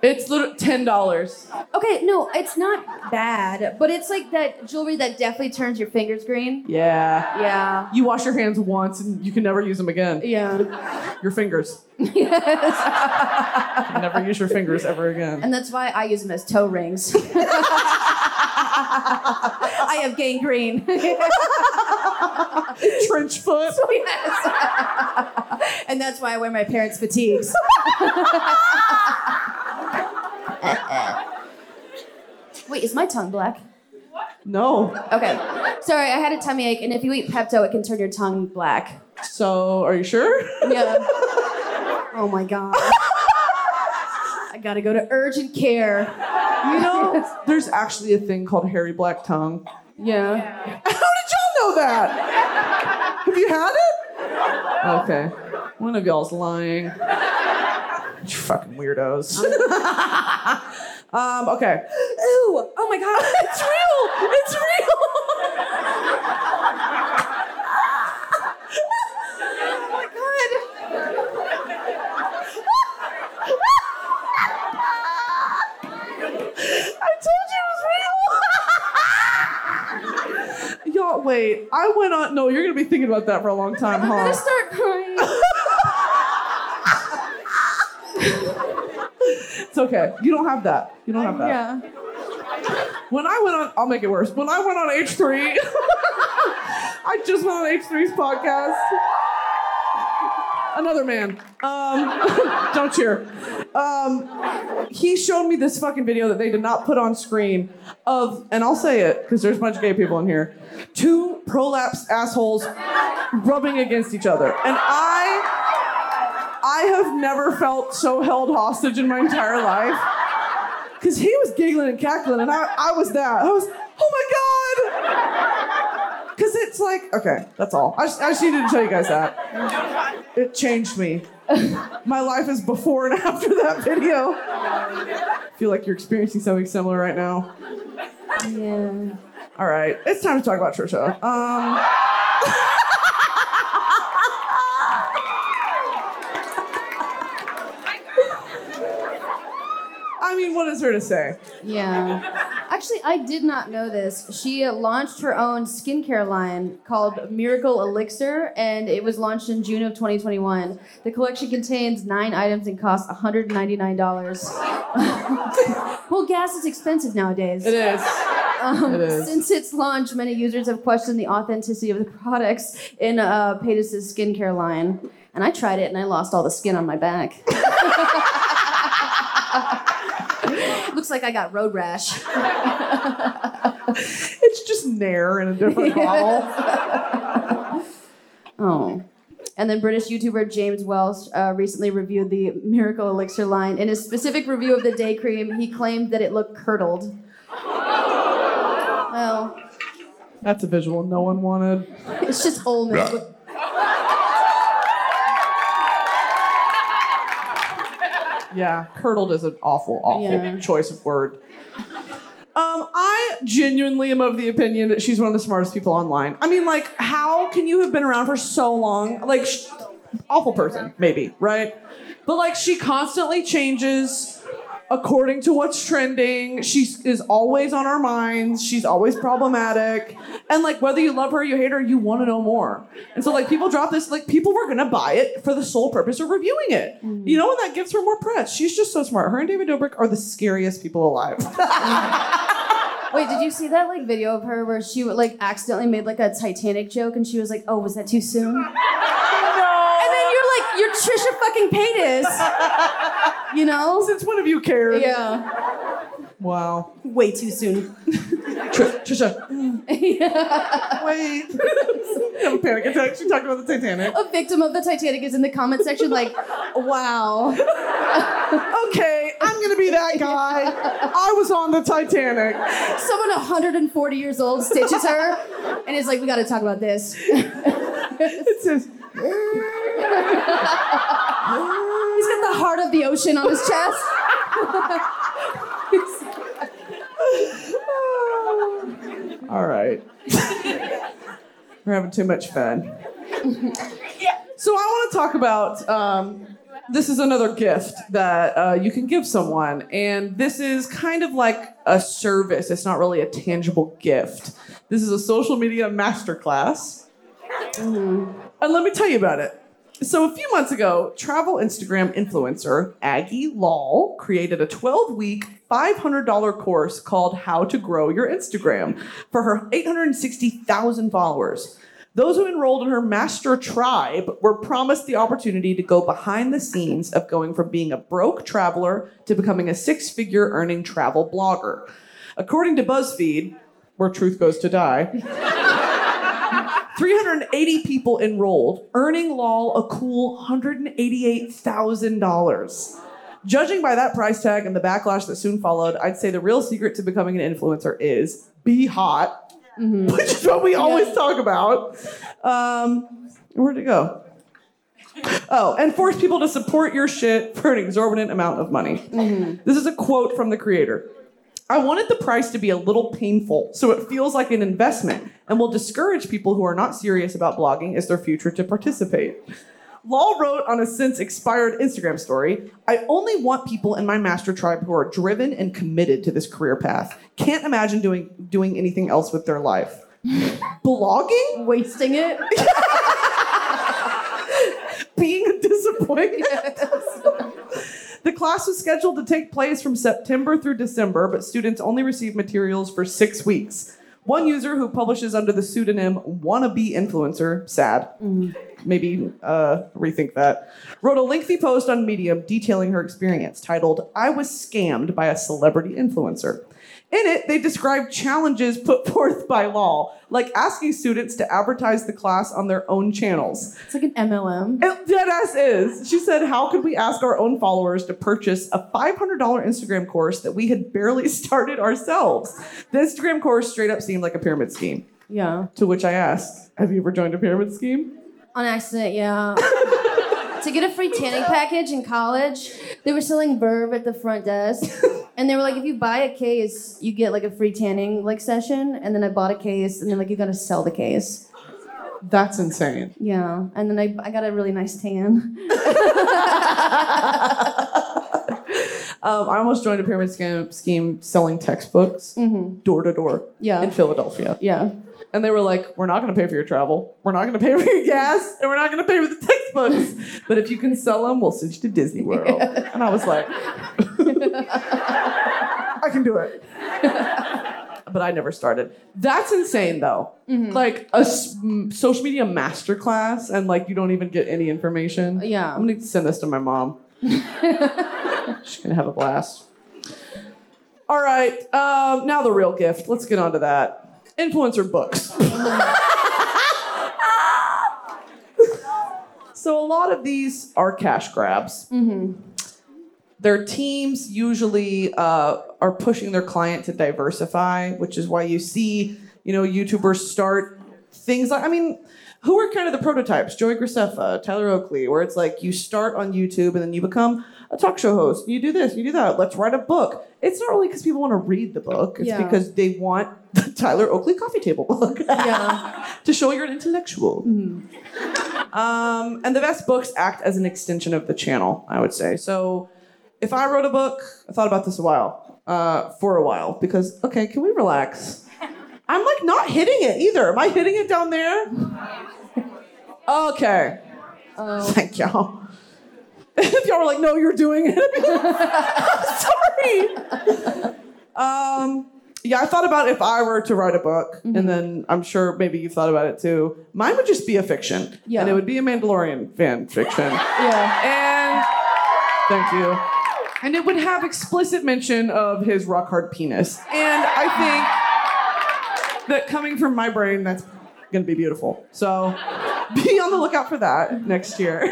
It's literally ten dollars. okay. No, it's not bad, but it's like that jewelry that definitely turns your fingers green. Yeah. Yeah. You wash your hands once and you can never use them again. Yeah. Your fingers. yes. You never use your fingers ever again. And that's why I use them as toe rings. [LAUGHS] I have gangrene. [LAUGHS] Trench foot. [LAUGHS] yes. and that's why I wear my parents' fatigues. Wait, is my tongue black? No. Okay. Sorry, I had a tummy ache, and if you eat Pepto, it can turn your tongue black. So, are you sure? Yeah. [LAUGHS] Oh my god. I gotta go to urgent care. You know, there's actually a thing called hairy black tongue. Yeah. How did y'all know that? Have you had it? Okay. One of y'all's lying. You fucking weirdos. Um, okay. Ew! Oh my god, it's real! It's real! oh my god. I told you it was real! Y'all, wait. I went on. No, you're gonna be thinking about that for a long time, huh? I'm gonna start crying. It's okay. You don't have that. You don't have that. Yeah. When I went on, I'll make it worse. When I went on H3, [LAUGHS] I just went on H3's podcast. Another man. Um, [LAUGHS] don't cheer. Um, he showed me this fucking video that they did not put on screen of, and I'll say it because there's a bunch of gay people in here, two prolapsed assholes rubbing against each other, and I. I have never felt so held hostage in my entire life. Because he was giggling and cackling, and I, I was that. I was, oh my God! Because it's like, okay, that's all. I just, I just needed to tell you guys that. It changed me. My life is before and after that video. I feel like you're experiencing something similar right now. Yeah. All right, it's time to talk about Trisha. Um, mean, what is there to say? Yeah. Actually, I did not know this. She launched her own skincare line called Miracle Elixir, and it was launched in June of 2021. The collection contains nine items and costs $199. [LAUGHS] well, gas is expensive nowadays. It is. Um, It. Since its launch, many users have questioned the authenticity of the products in uh, Paytas' skincare line. And I tried it and I lost all the skin on my back. [LAUGHS] Looks like I got road rash. [LAUGHS] It's just Nair in a different [LAUGHS] bottle. [LAUGHS] Oh. And then British YouTuber James Welsh uh, recently reviewed the Miracle Elixir line. In his specific review of the day cream, he claimed that it looked curdled. Well, That's a visual no one wanted. it's just old milk. with- Yeah, curdled is an awful, awful Yeah. choice of word. Um, I genuinely am of the opinion that she's one of the smartest people online. I mean, like, how can you have been around for so long? Like, sh- awful person, maybe, right? But like, she constantly changes according to what's trending. She is always on our minds. She's always problematic. And like whether you love her or you hate her, you want to know more. And so like people drop this, like people were gonna buy it for the sole purpose of reviewing it. Mm. You know, and that gives her more press. She's just so smart. Her and David Dobrik are the scariest people alive. [LAUGHS] Wait, did you see that like video of her where she like accidentally made like a Titanic joke and she was like, "Oh, was that too soon?" no. And then you're like, "You're Trisha fucking Paytas," you know? Since when have you cared? Yeah. Wow. Way too soon. Tr- Trisha. [LAUGHS] Wait. have a panic attack. She talked about the Titanic. A victim of the Titanic is in the comment section like, "Wow." [LAUGHS] Okay, I'm gonna be that guy. I was on the Titanic. Someone 140 years old stitches her and is like, "We got to talk about this." [LAUGHS] It says. He's got the heart of the ocean on his chest. All right. We're having too much fun. So I want to talk about. Um, this is another gift that uh, you can give someone, and this is kind of like a service. It's not really a tangible gift. This is a social media masterclass, and let me tell you about it. So, a few months ago, travel Instagram influencer Aggie Lal created a 12 week, $500 course called How to Grow Your Instagram for her 860,000 followers. Those who enrolled in her master tribe were promised the opportunity to go behind the scenes of going from being a broke traveler to becoming a six figure earning travel blogger. According to BuzzFeed, where truth goes to die, 380 people enrolled, earning Lal a cool $188,000. Judging by that price tag and the backlash that soon followed, I'd say the real secret to becoming an influencer is be hot, which is what we always talk about. Um, where'd it go? Oh, and force people to support your shit for an exorbitant amount of money. This is a quote from the creator. I wanted the price to be a little painful so it feels like an investment and will discourage people who are not serious about blogging as their future to participate. Lal wrote on a since expired Instagram story I only want people in my master tribe who are driven and committed to this career path. Can't imagine doing, doing anything else with their life. [LAUGHS] Blogging? Wasting it. [LAUGHS] being a disappointment. [LAUGHS] the class was scheduled to take place from September through December, but students only received materials for six weeks. One user who publishes under the pseudonym Wannabe Influencer, sad, maybe uh, rethink that, wrote a lengthy post on Medium detailing her experience titled, I was scammed by a celebrity influencer. In it, they describe challenges put [LAUGHS] forth by Lal, like asking students to advertise the class on their own channels. It's like an MLM. It deadass is. She said, How could we ask our own followers to purchase a $500 Instagram course that we had barely [LAUGHS] started ourselves? The Instagram course straight up seemed like a pyramid scheme. Yeah. To which I asked, Have you ever joined a pyramid scheme? On accident, yeah. [LAUGHS] to get a free tanning package in college, they were selling Verve at the front desk. And they were like, if you buy a case, you get like a free tanning like session. And then I bought a case, and then like you gotta sell the case. That's insane. Yeah. And then I, I got a really nice tan. [LAUGHS] Um, I almost joined a pyramid scheme, scheme selling textbooks door to door Yeah. in Philadelphia. Yeah. And they were like, We're not going to pay for your travel. We're not going to pay for your gas. And we're not going to pay for the textbooks. But if you can sell them, we'll send you to Disney World. And I was like, I can do it. but I never started. That's insane, though. Like a s- social media masterclass, and like you don't even get any information. Yeah. I'm gonna send this to my mom. [LAUGHS] She's gonna have a blast. All right, um, now the real gift. Let's get on to that. Influencer books. [LAUGHS] so a lot of these are cash grabs. Their teams usually uh, are pushing their client to diversify, which is why you see, you know, YouTubers start things like, I mean, who are kind of the prototypes? Joey Graceffa, Tyler Oakley, where it's like you start on YouTube and then you become a talk show host. You do this, you do that. Let's write a book. It's not really because people want to read the book. It's Yeah. because they want the Tyler Oakley coffee table book Yeah. [LAUGHS] to show you're an intellectual. Um, and the best books act as an extension of the channel, I would say. So if I wrote a book, I thought about this a while, uh, for a while, because okay, can we relax? I'm like not hitting it either. Am I hitting it down there? [LAUGHS] Okay. Oh. [LAUGHS] Thank y'all. [LAUGHS] if y'all were like, no, you're doing it. [LAUGHS] [LAUGHS] Sorry. Um, yeah, I thought about if I were to write a book, Mm-hmm. and then I'm sure maybe you thought about it too. Mine would just be a fiction, Yeah. and it would be a Mandalorian fan fiction. Yeah. And thank you. And it would have explicit mention of his rock hard penis. And I think that coming from my brain, that's gonna be beautiful. So be on the lookout for that next year.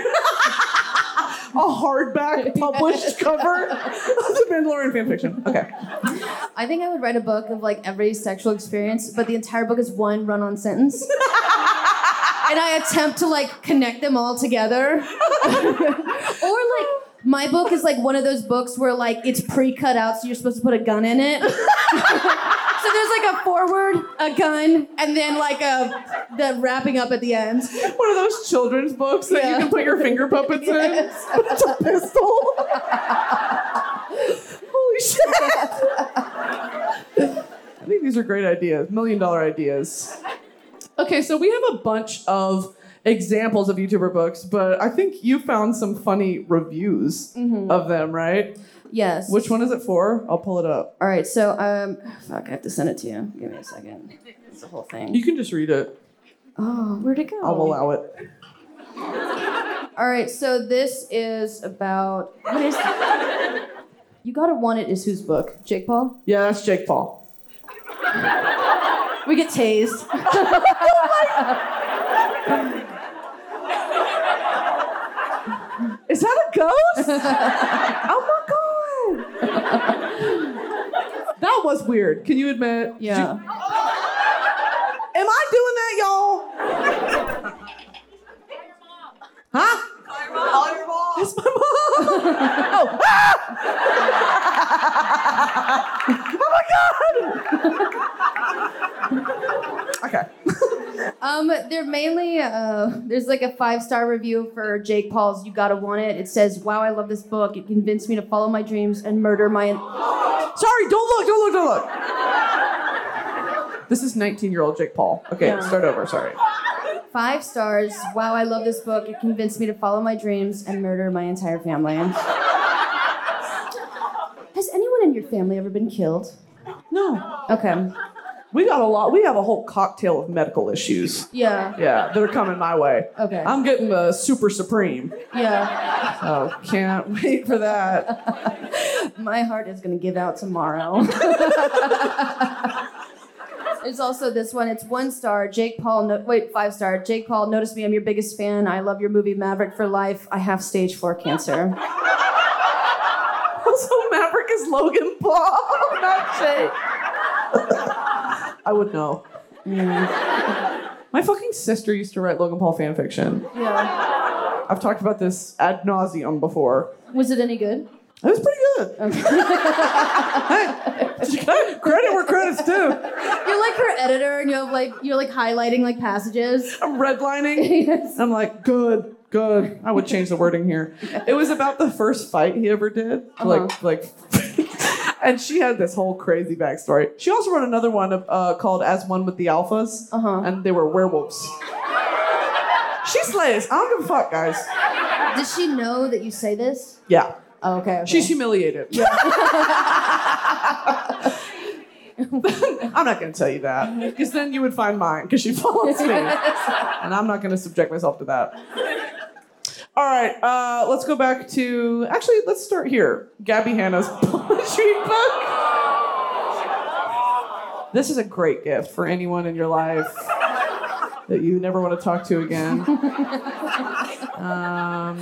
A hardback [LAUGHS] published cover [LAUGHS] of the Mandalorian fanfiction. Okay. I think I would write a book of like every sexual experience, but the entire book is one run-on sentence. [LAUGHS] and I attempt to like connect them all together. or like my book is like one of those books where like it's pre-cut out, so you're supposed to put a gun in it. So there's like a forward, a gun, and then like a the wrapping up at the end. One of those children's books that you Yeah. can put your finger puppets Yes. in. [LAUGHS] It's a pistol. Holy shit. I think these are great ideas, million dollar ideas. Okay, so we have a bunch of examples of YouTuber books, but I think you found some funny reviews mm-hmm. of them, right? Yes. Which one is it for? I'll pull it up. All right, so um, fuck, I have to send it to you. Give me a second. It's the whole thing. You can just read it. Oh, where'd it go? I'll allow it. All right, so this is about what is? You gotta want it is whose book? Jake Paul. Yeah, that's Jake Paul. We get tased. [LAUGHS] Is that a ghost? oh my god! [LAUGHS] that was weird. Can you admit? Yeah. Am I doing that, y'all? Huh? My mom. [LAUGHS] oh. Ah! oh my god. okay. Um, they're mainly uh, there's like a five star review for Jake Paul's "You Gotta Want It." It says, "Wow, I love this book. It convinced me to follow my dreams and murder my." Sorry, don't look, don't look, don't look. This is 19 year old Jake Paul. Okay, Yeah. start over, sorry. Five stars. Wow, I love this book. It convinced me to follow my dreams and murder my entire family. Has anyone in your family ever been killed? No. Okay. We got a lot, we have a whole cocktail of medical issues. Yeah. Yeah, that are coming my way. Okay. I'm getting the super supreme. Yeah. Oh, can't wait for that. [LAUGHS] My heart is gonna give out tomorrow. [LAUGHS] There's also this one. It's one star. Jake Paul. No, wait, five star. Jake Paul. Notice me. I'm your biggest fan. I love your movie Maverick for life. I have stage four cancer. [LAUGHS] Also, Maverick is Logan Paul, [LAUGHS] not Jake. I would know. Mm. My fucking sister used to write Logan Paul fan fiction. Yeah. I've talked about this ad nauseum before. Was it any good? It was pretty good. [LAUGHS] Hey, [LAUGHS] credit where credit's due. You're like her editor, and you have like you're like highlighting like passages. I'm redlining. [LAUGHS] Yes. I'm like, good, good. I would change the wording here. It was about the first fight he ever did. Like, like, and she had this whole crazy backstory. She also wrote another one uh, called "As One with the Alphas," Uh-huh. and they were werewolves. She slays. I don't give a fuck, guys. Does she know that you say this? Yeah, Oh, okay. okay. she's humiliated. [LAUGHS] [LAUGHS] I'm not going to tell you that because then you would find mine because she follows me, and I'm not going to subject myself to that. All right, uh, let's go back to actually. Let's start here. Gabby Hanna's [LAUGHS] poetry book. This is a great gift for anyone in your life that you never want to talk to again. [LAUGHS] Um,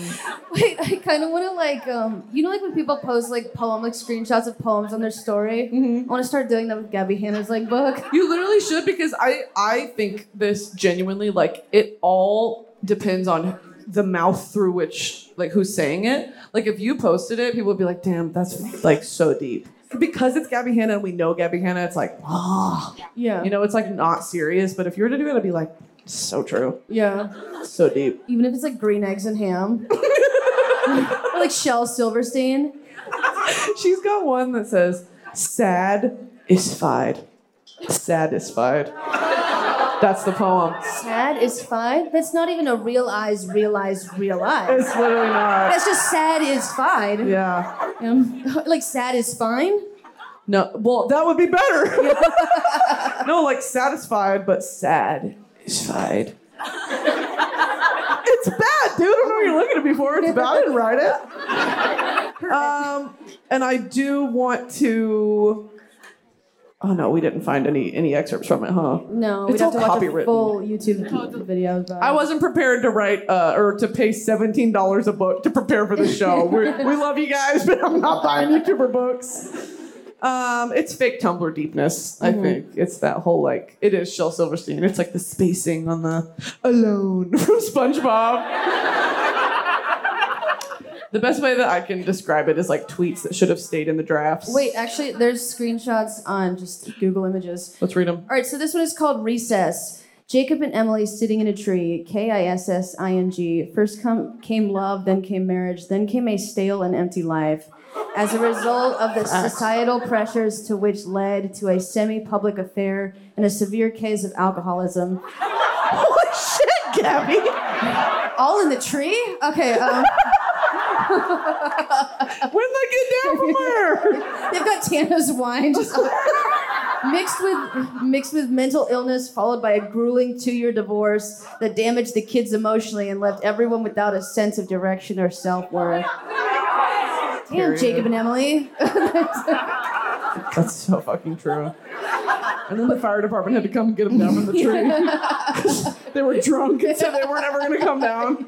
Wait, I kind of want to like, um, you know, like when people post like poem, like screenshots of poems on their story. I want to start doing that with Gabby Hanna's like book. [LAUGHS] You literally should because I I think this genuinely like it all depends on the mouth through which like who's saying it. Like if you posted it, people would be like, "Damn, that's like so deep." Because it's Gabby Hanna and we know Gabby Hanna, it's like, ah, Yeah. you know, it's like not serious. But if you were to do it, I'd be like, so true, Yeah. so deep. Even if it's like green eggs and ham. [LAUGHS] or like Shel Silverstein. She's got one that says, "Sad is fine, satisfied." That's the poem. Sad is fine. That's not even a realize, realize, realize. It's literally not. That's just sad is fine. Yeah. Um, [LAUGHS] like sad is fine. No. Well, that would be better. [LAUGHS] no, like satisfied, but sad is fine. It's bad, dude. I don't know what you're looking at me for. It's bad. I didn't write it. Um, and I do want to. Oh no, we didn't find any any excerpts from it, huh? No, It's we'd have to all watch a copywritten. full YouTube [LAUGHS] video. About I wasn't prepared to write uh, or to pay seventeen dollars a book to prepare for the [LAUGHS] show. We love you guys, but I'm not buying YouTuber books. Um, it's fake Tumblr deepness. I think it's that whole like it is Shel Silverstein. It's like the spacing on the alone [LAUGHS] from SpongeBob. the best way that I can describe it is like tweets that should have stayed in the drafts. Wait, actually, there's screenshots on just Google Images. let's read them. All right, so this one is called Recess. Jacob and Emily sitting in a tree, K I S S I N G. First come, came love, then came marriage, then came a stale and empty life. As a result of the societal pressures to which led to a semi public affair and a severe case of alcoholism. Holy shit, Gabby! All in the tree? Okay, um, When they get down from there? they've got Tana's wine just mixed with mixed with mental illness, followed by a grueling two-year divorce that damaged the kids emotionally and left everyone without a sense of direction or self-worth. Damn, Period. Jacob and Emily. That's so fucking true. And then the fire department had to come get them down from the tree. [LAUGHS] they were drunk and so they were never gonna come down.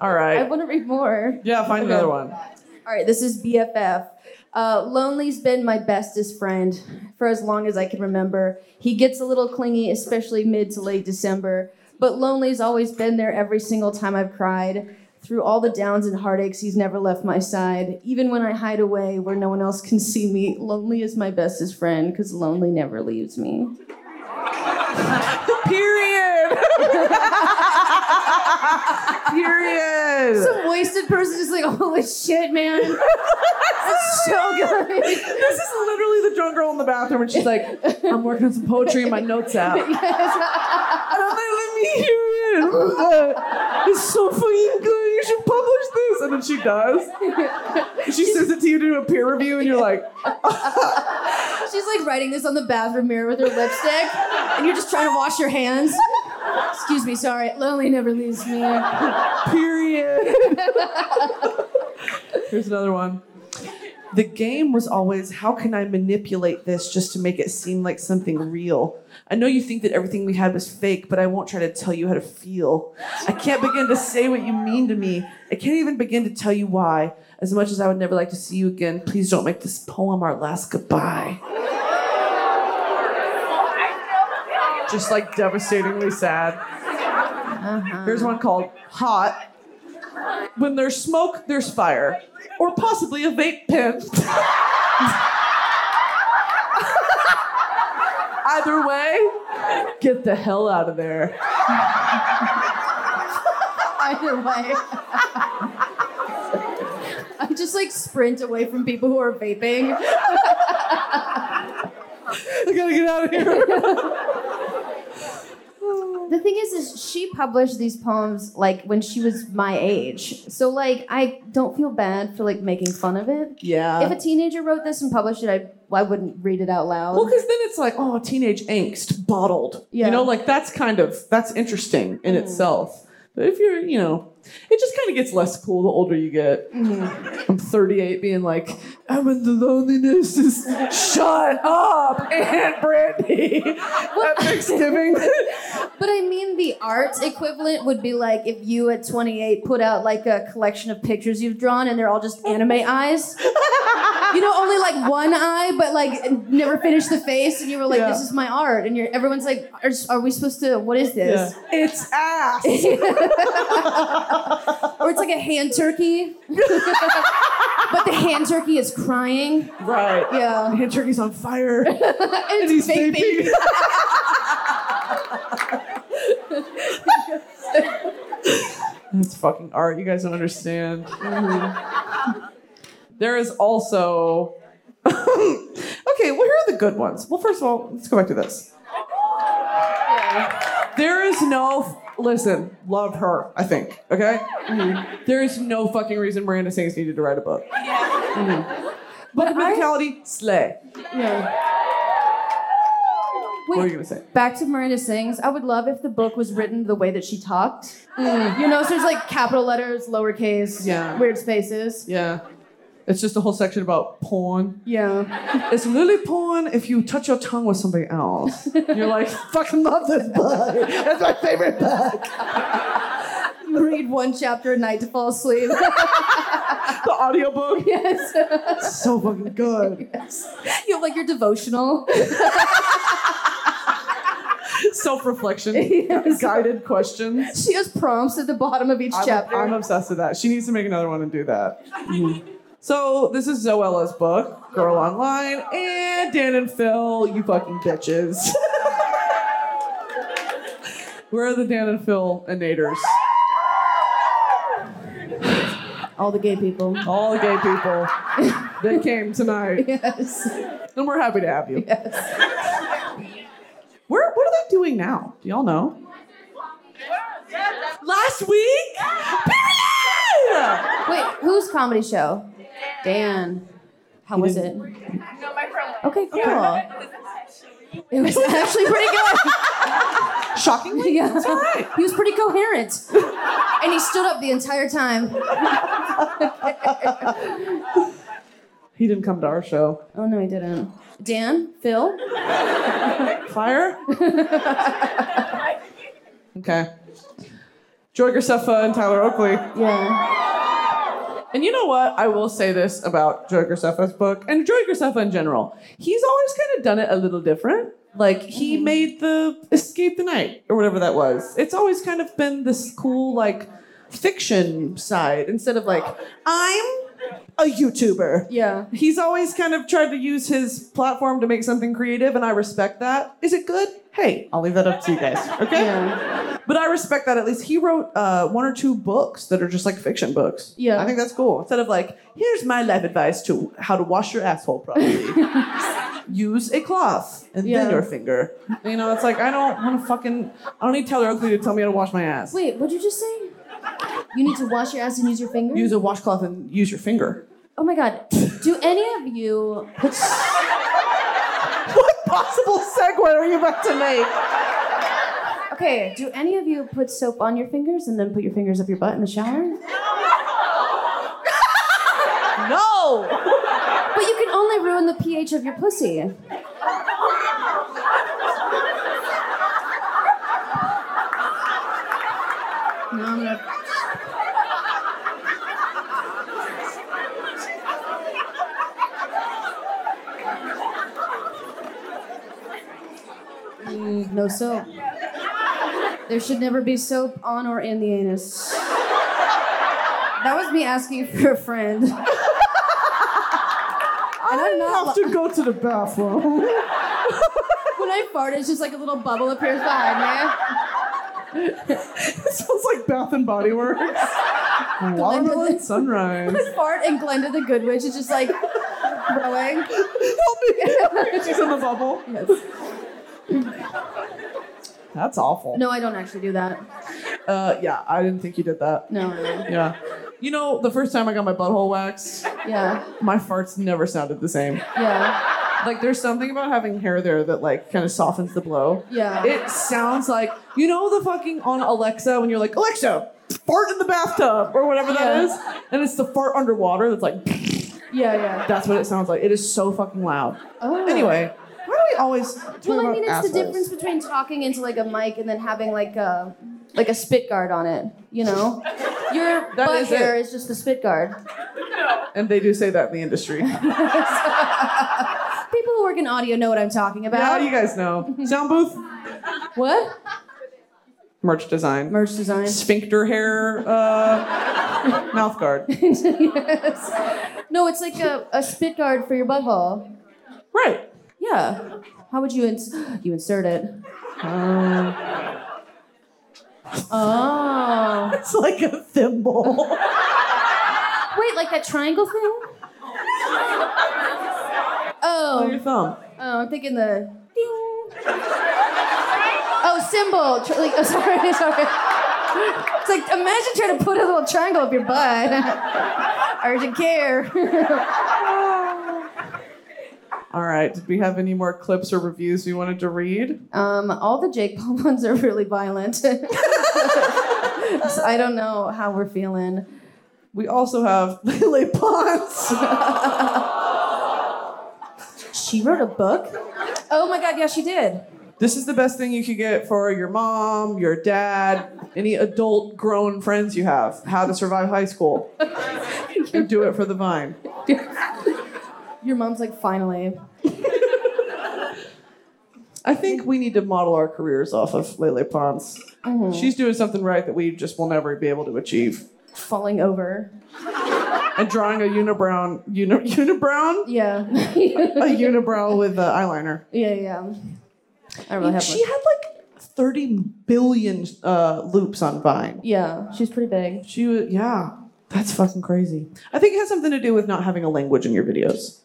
All right. I want to read more. Yeah, find another one. All right, this is BFF. Uh, Lonely's been my bestest friend for as long as I can remember. He gets a little clingy, especially mid to late December, but Lonely's always been there every single time I've cried. Through all the downs and heartaches, he's never left my side. Even when I hide away where no one else can see me, Lonely is my bestest friend because Lonely never leaves me. [LAUGHS] Period. [LAUGHS] Period. Some wasted person just like, holy shit, man. That's so good. This is literally the drunk girl in the bathroom, and she's like, "I'm working on some poetry in my notes app." And I'm like, "Let me hear it. Uh, it's so fucking good. [LAUGHS] You should publish this." And then she does. [LAUGHS] She sends it to you to do a peer review, and you're like, [LAUGHS] She's like writing this on the bathroom mirror with her lipstick, and you're just trying to wash your hands. Excuse me, sorry. Lonely never leaves me. Period. Here's another one. The game was always how can I manipulate this just to make it seem like something real? I know you think that everything we had was fake, but I won't try to tell you how to feel. I can't begin to say what you mean to me. I can't even begin to tell you why. As much as I would never like to see you again, please don't make this poem our last goodbye. Just like devastatingly sad. Uh-huh. Here's one called Hot. When there's smoke, there's fire. Or possibly a vape pen. [LAUGHS] Either way, get the hell out of there. Either way. I just like sprint away from people who are vaping. [LAUGHS] I gotta get out of here. The thing is, is she published these poems like when she was my age. So like, I don't feel bad for like making fun of it. Yeah. If a teenager wrote this and published it, I I wouldn't read it out loud. well, because then it's like, oh, teenage angst bottled. Yeah. You know, like that's kind of that's interesting in mm-hmm. itself. But if you're, you know, it just kind of gets less cool the older you get. Mm-hmm. I'm 38, being like, I'm in the loneliness. Is shut up, Aunt Brandy at Thanksgiving. But I mean, the art equivalent would be like if you at 28 put out like a collection of pictures you've drawn and they're all just anime eyes. You know, only like one eye, but like never finished the face, and you were like, Yeah. "This is my art," and you're everyone's like, "Are, are we supposed to? What is this?" It's ass. [LAUGHS] Or it's like a hand turkey, [LAUGHS] but the hand turkey is crying. right. Yeah, Hand turkey's on fire. [LAUGHS] and and it's he's vaping. vaping. [LAUGHS] That's fucking art. You guys don't understand. Mm-hmm. There is also. [LAUGHS] okay, well, here are the good ones. Well, first of all, let's go back to this. There is no. Listen, love her, I think, okay? Mm-hmm. There is no fucking reason Miranda Sings needed to write a book. Mm-hmm. Book of I- Mythicality, slay. Yeah. What were you gonna say? back to Miranda Sings. I would love if the book was written the way that she talked. Mm. You know, so there's like capital letters, lowercase, Yeah. weird spaces. Yeah. It's just a whole section about porn. Yeah. It's literally porn if you touch your tongue with somebody else. You're like, [LAUGHS] fucking love this book. That's my favorite book. [LAUGHS] Read one chapter a night to fall asleep. [LAUGHS] The audiobook. yes. So fucking good. You have like your devotional. Self-reflection. Yes. Guided questions. She has prompts at the bottom of each I'm, chapter. I'm obsessed with that. She needs to make another one and do that. So this is Zoella's book, Girl Online, and Dan and Phil, you fucking bitches. [LAUGHS] Where are the Dan and Phil innators? All the gay people. All the gay people that came tonight. [LAUGHS] Yes. And we're happy to have you. Yes. Where, what are they doing now? Do y'all know? Last week? Period! Wait, whose comedy show? Dan. How was it? No, my friend. Okay, cool. It was actually pretty good. [LAUGHS] Shockingly? Yeah. It's all right. He was pretty coherent. And he stood up the entire time. [LAUGHS] He didn't come to our show. Oh no, he didn't. Dan? Phil? Fire? [LAUGHS] okay. Joey Graceffa and Tyler Oakley. Yeah. And you know what? I will say this about Joey Graceffa's book and Joey Graceffa in general. He's always kind of done it a little different. Like he mm-hmm. made the Escape the Night or whatever that was. It's always kind of been this cool like fiction side instead of like I'm a YouTuber. Yeah. He's always kind of tried to use his platform to make something creative, and I respect that. Is it good? Hey, I'll leave that up to you guys. [LAUGHS] Okay. Yeah. But I respect that at least he wrote uh, one or two books that are just like fiction books. Yeah. I think that's cool. Instead of like, here's my life advice to how to wash your asshole properly. [LAUGHS] Use a cloth and Yeah. then your finger. You know, it's like I don't want to fucking. I don't need Taylor Oakley to tell me how to wash my ass. Wait, what'd you just say? You need to wash your ass and use your finger? Use a washcloth and use your finger. oh my god. Do any of you put What possible segue are you about to make? Okay, do any of you put soap on your fingers and then put your fingers up your butt in the shower? No. [LAUGHS] But you can only ruin the pH of your pussy. No, I'm gonna. Mm, no soap. There should never be soap on or in the anus. That was me asking for a friend. And I'm not. have to go to the bathroom. When I fart, it's just like a little bubble appears behind me. it sounds like Bath and Body Works. Watermelon sunrise. me. fart and Glenda the Good Witch is just like growing. Help me! [LAUGHS] She's in the bubble. [LAUGHS] That's awful. No, I don't actually do that. Uh, yeah, I didn't think you did that. No, no. Yeah. You know, the first time I got my butthole waxed, Yeah, my farts never sounded the same. yeah, Like, there's something about having hair there that, like, kind of softens the blow. yeah. It sounds like, you know, the fucking on Alexa when you're like, Alexa, fart in the bathtub, or whatever that Yeah. is. And it's the fart underwater that's like, yeah, yeah. that's what it sounds like. It is so fucking loud. Oh. Anyway, we always talk Well, I mean, it's assholes? the difference between talking into like a mic and then having like a like a spit guard on it. You know, your [LAUGHS] That butt is hair it. is just the spit guard. [LAUGHS] And they do say that in the industry. [LAUGHS] People who work in audio know what I'm talking about. yeah, about. you guys know. Sound booth, what? merch design, Merch design. sphincter hair, uh, mouth guard. yes. No, it's like a, a spit guard for your butthole. Right. Yeah. How would you ins- [GASPS] you insert it? Um. Oh. Oh. [LAUGHS] It's like a thimble. [LAUGHS] Wait, like that triangle thing? [LAUGHS] Oh. Your thumb. Oh, I'm thinking the ding. Oh, symbol. Tri- like, oh, sorry, sorry. It's like imagine trying to put a little triangle up your butt. Urgent care. All right. Did we have any more clips or reviews we wanted to read? um, all the Jake Paul [LAUGHS] ones are really violent. so [LAUGHS] I don't know how we're feeling. We also have [LAUGHS] Lele Pons. She wrote a book. Oh my god, yeah, she did. This is the best thing you could get for your mom, your dad, any adult grown friends you have. How to survive high school. and do it for the vine. Your mom's like, finally. [LAUGHS] I think we need to model our careers off of Lele Pons. She's doing something right that we just will never be able to achieve. Falling over. And drawing a unibrow, uni, [LAUGHS] unibrow, Yeah. a unibrow with uh, eyeliner. yeah, yeah. I really have She one. had like 30 billion uh, loops on Vine. Yeah, she's pretty big. She was, yeah, that's fucking crazy. I think it has something to do with not having a language in your videos.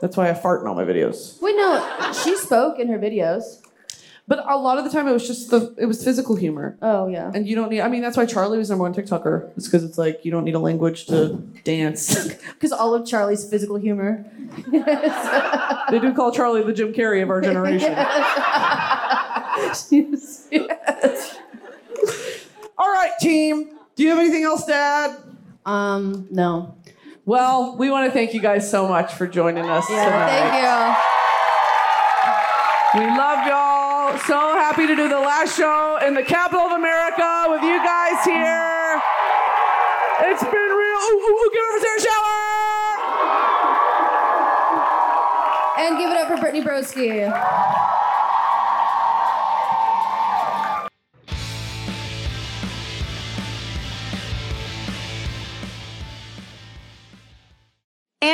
That's why I fart in all my videos. Wait, no, she spoke in her videos. But a lot of the time, it was just the it was physical humor, Oh, yeah. and you don't need. I mean, that's why Charli was number one TikToker. It's because it's like you don't need a language to dance. [LAUGHS] Because all of Charli's physical humor. [LAUGHS] they do call Charli the Jim Carrey of our generation. yes. [LAUGHS] All right, team. Do you have anything else to add? Um, no. Well, we want to thank you guys so much for joining us Yeah, tonight. thank you. We love y'all. So happy to do the last show in the capital of America with you guys here. It's been real. Ooh, ooh, ooh, give it up for Sarah Schauer. And give it up for Brittany Broski.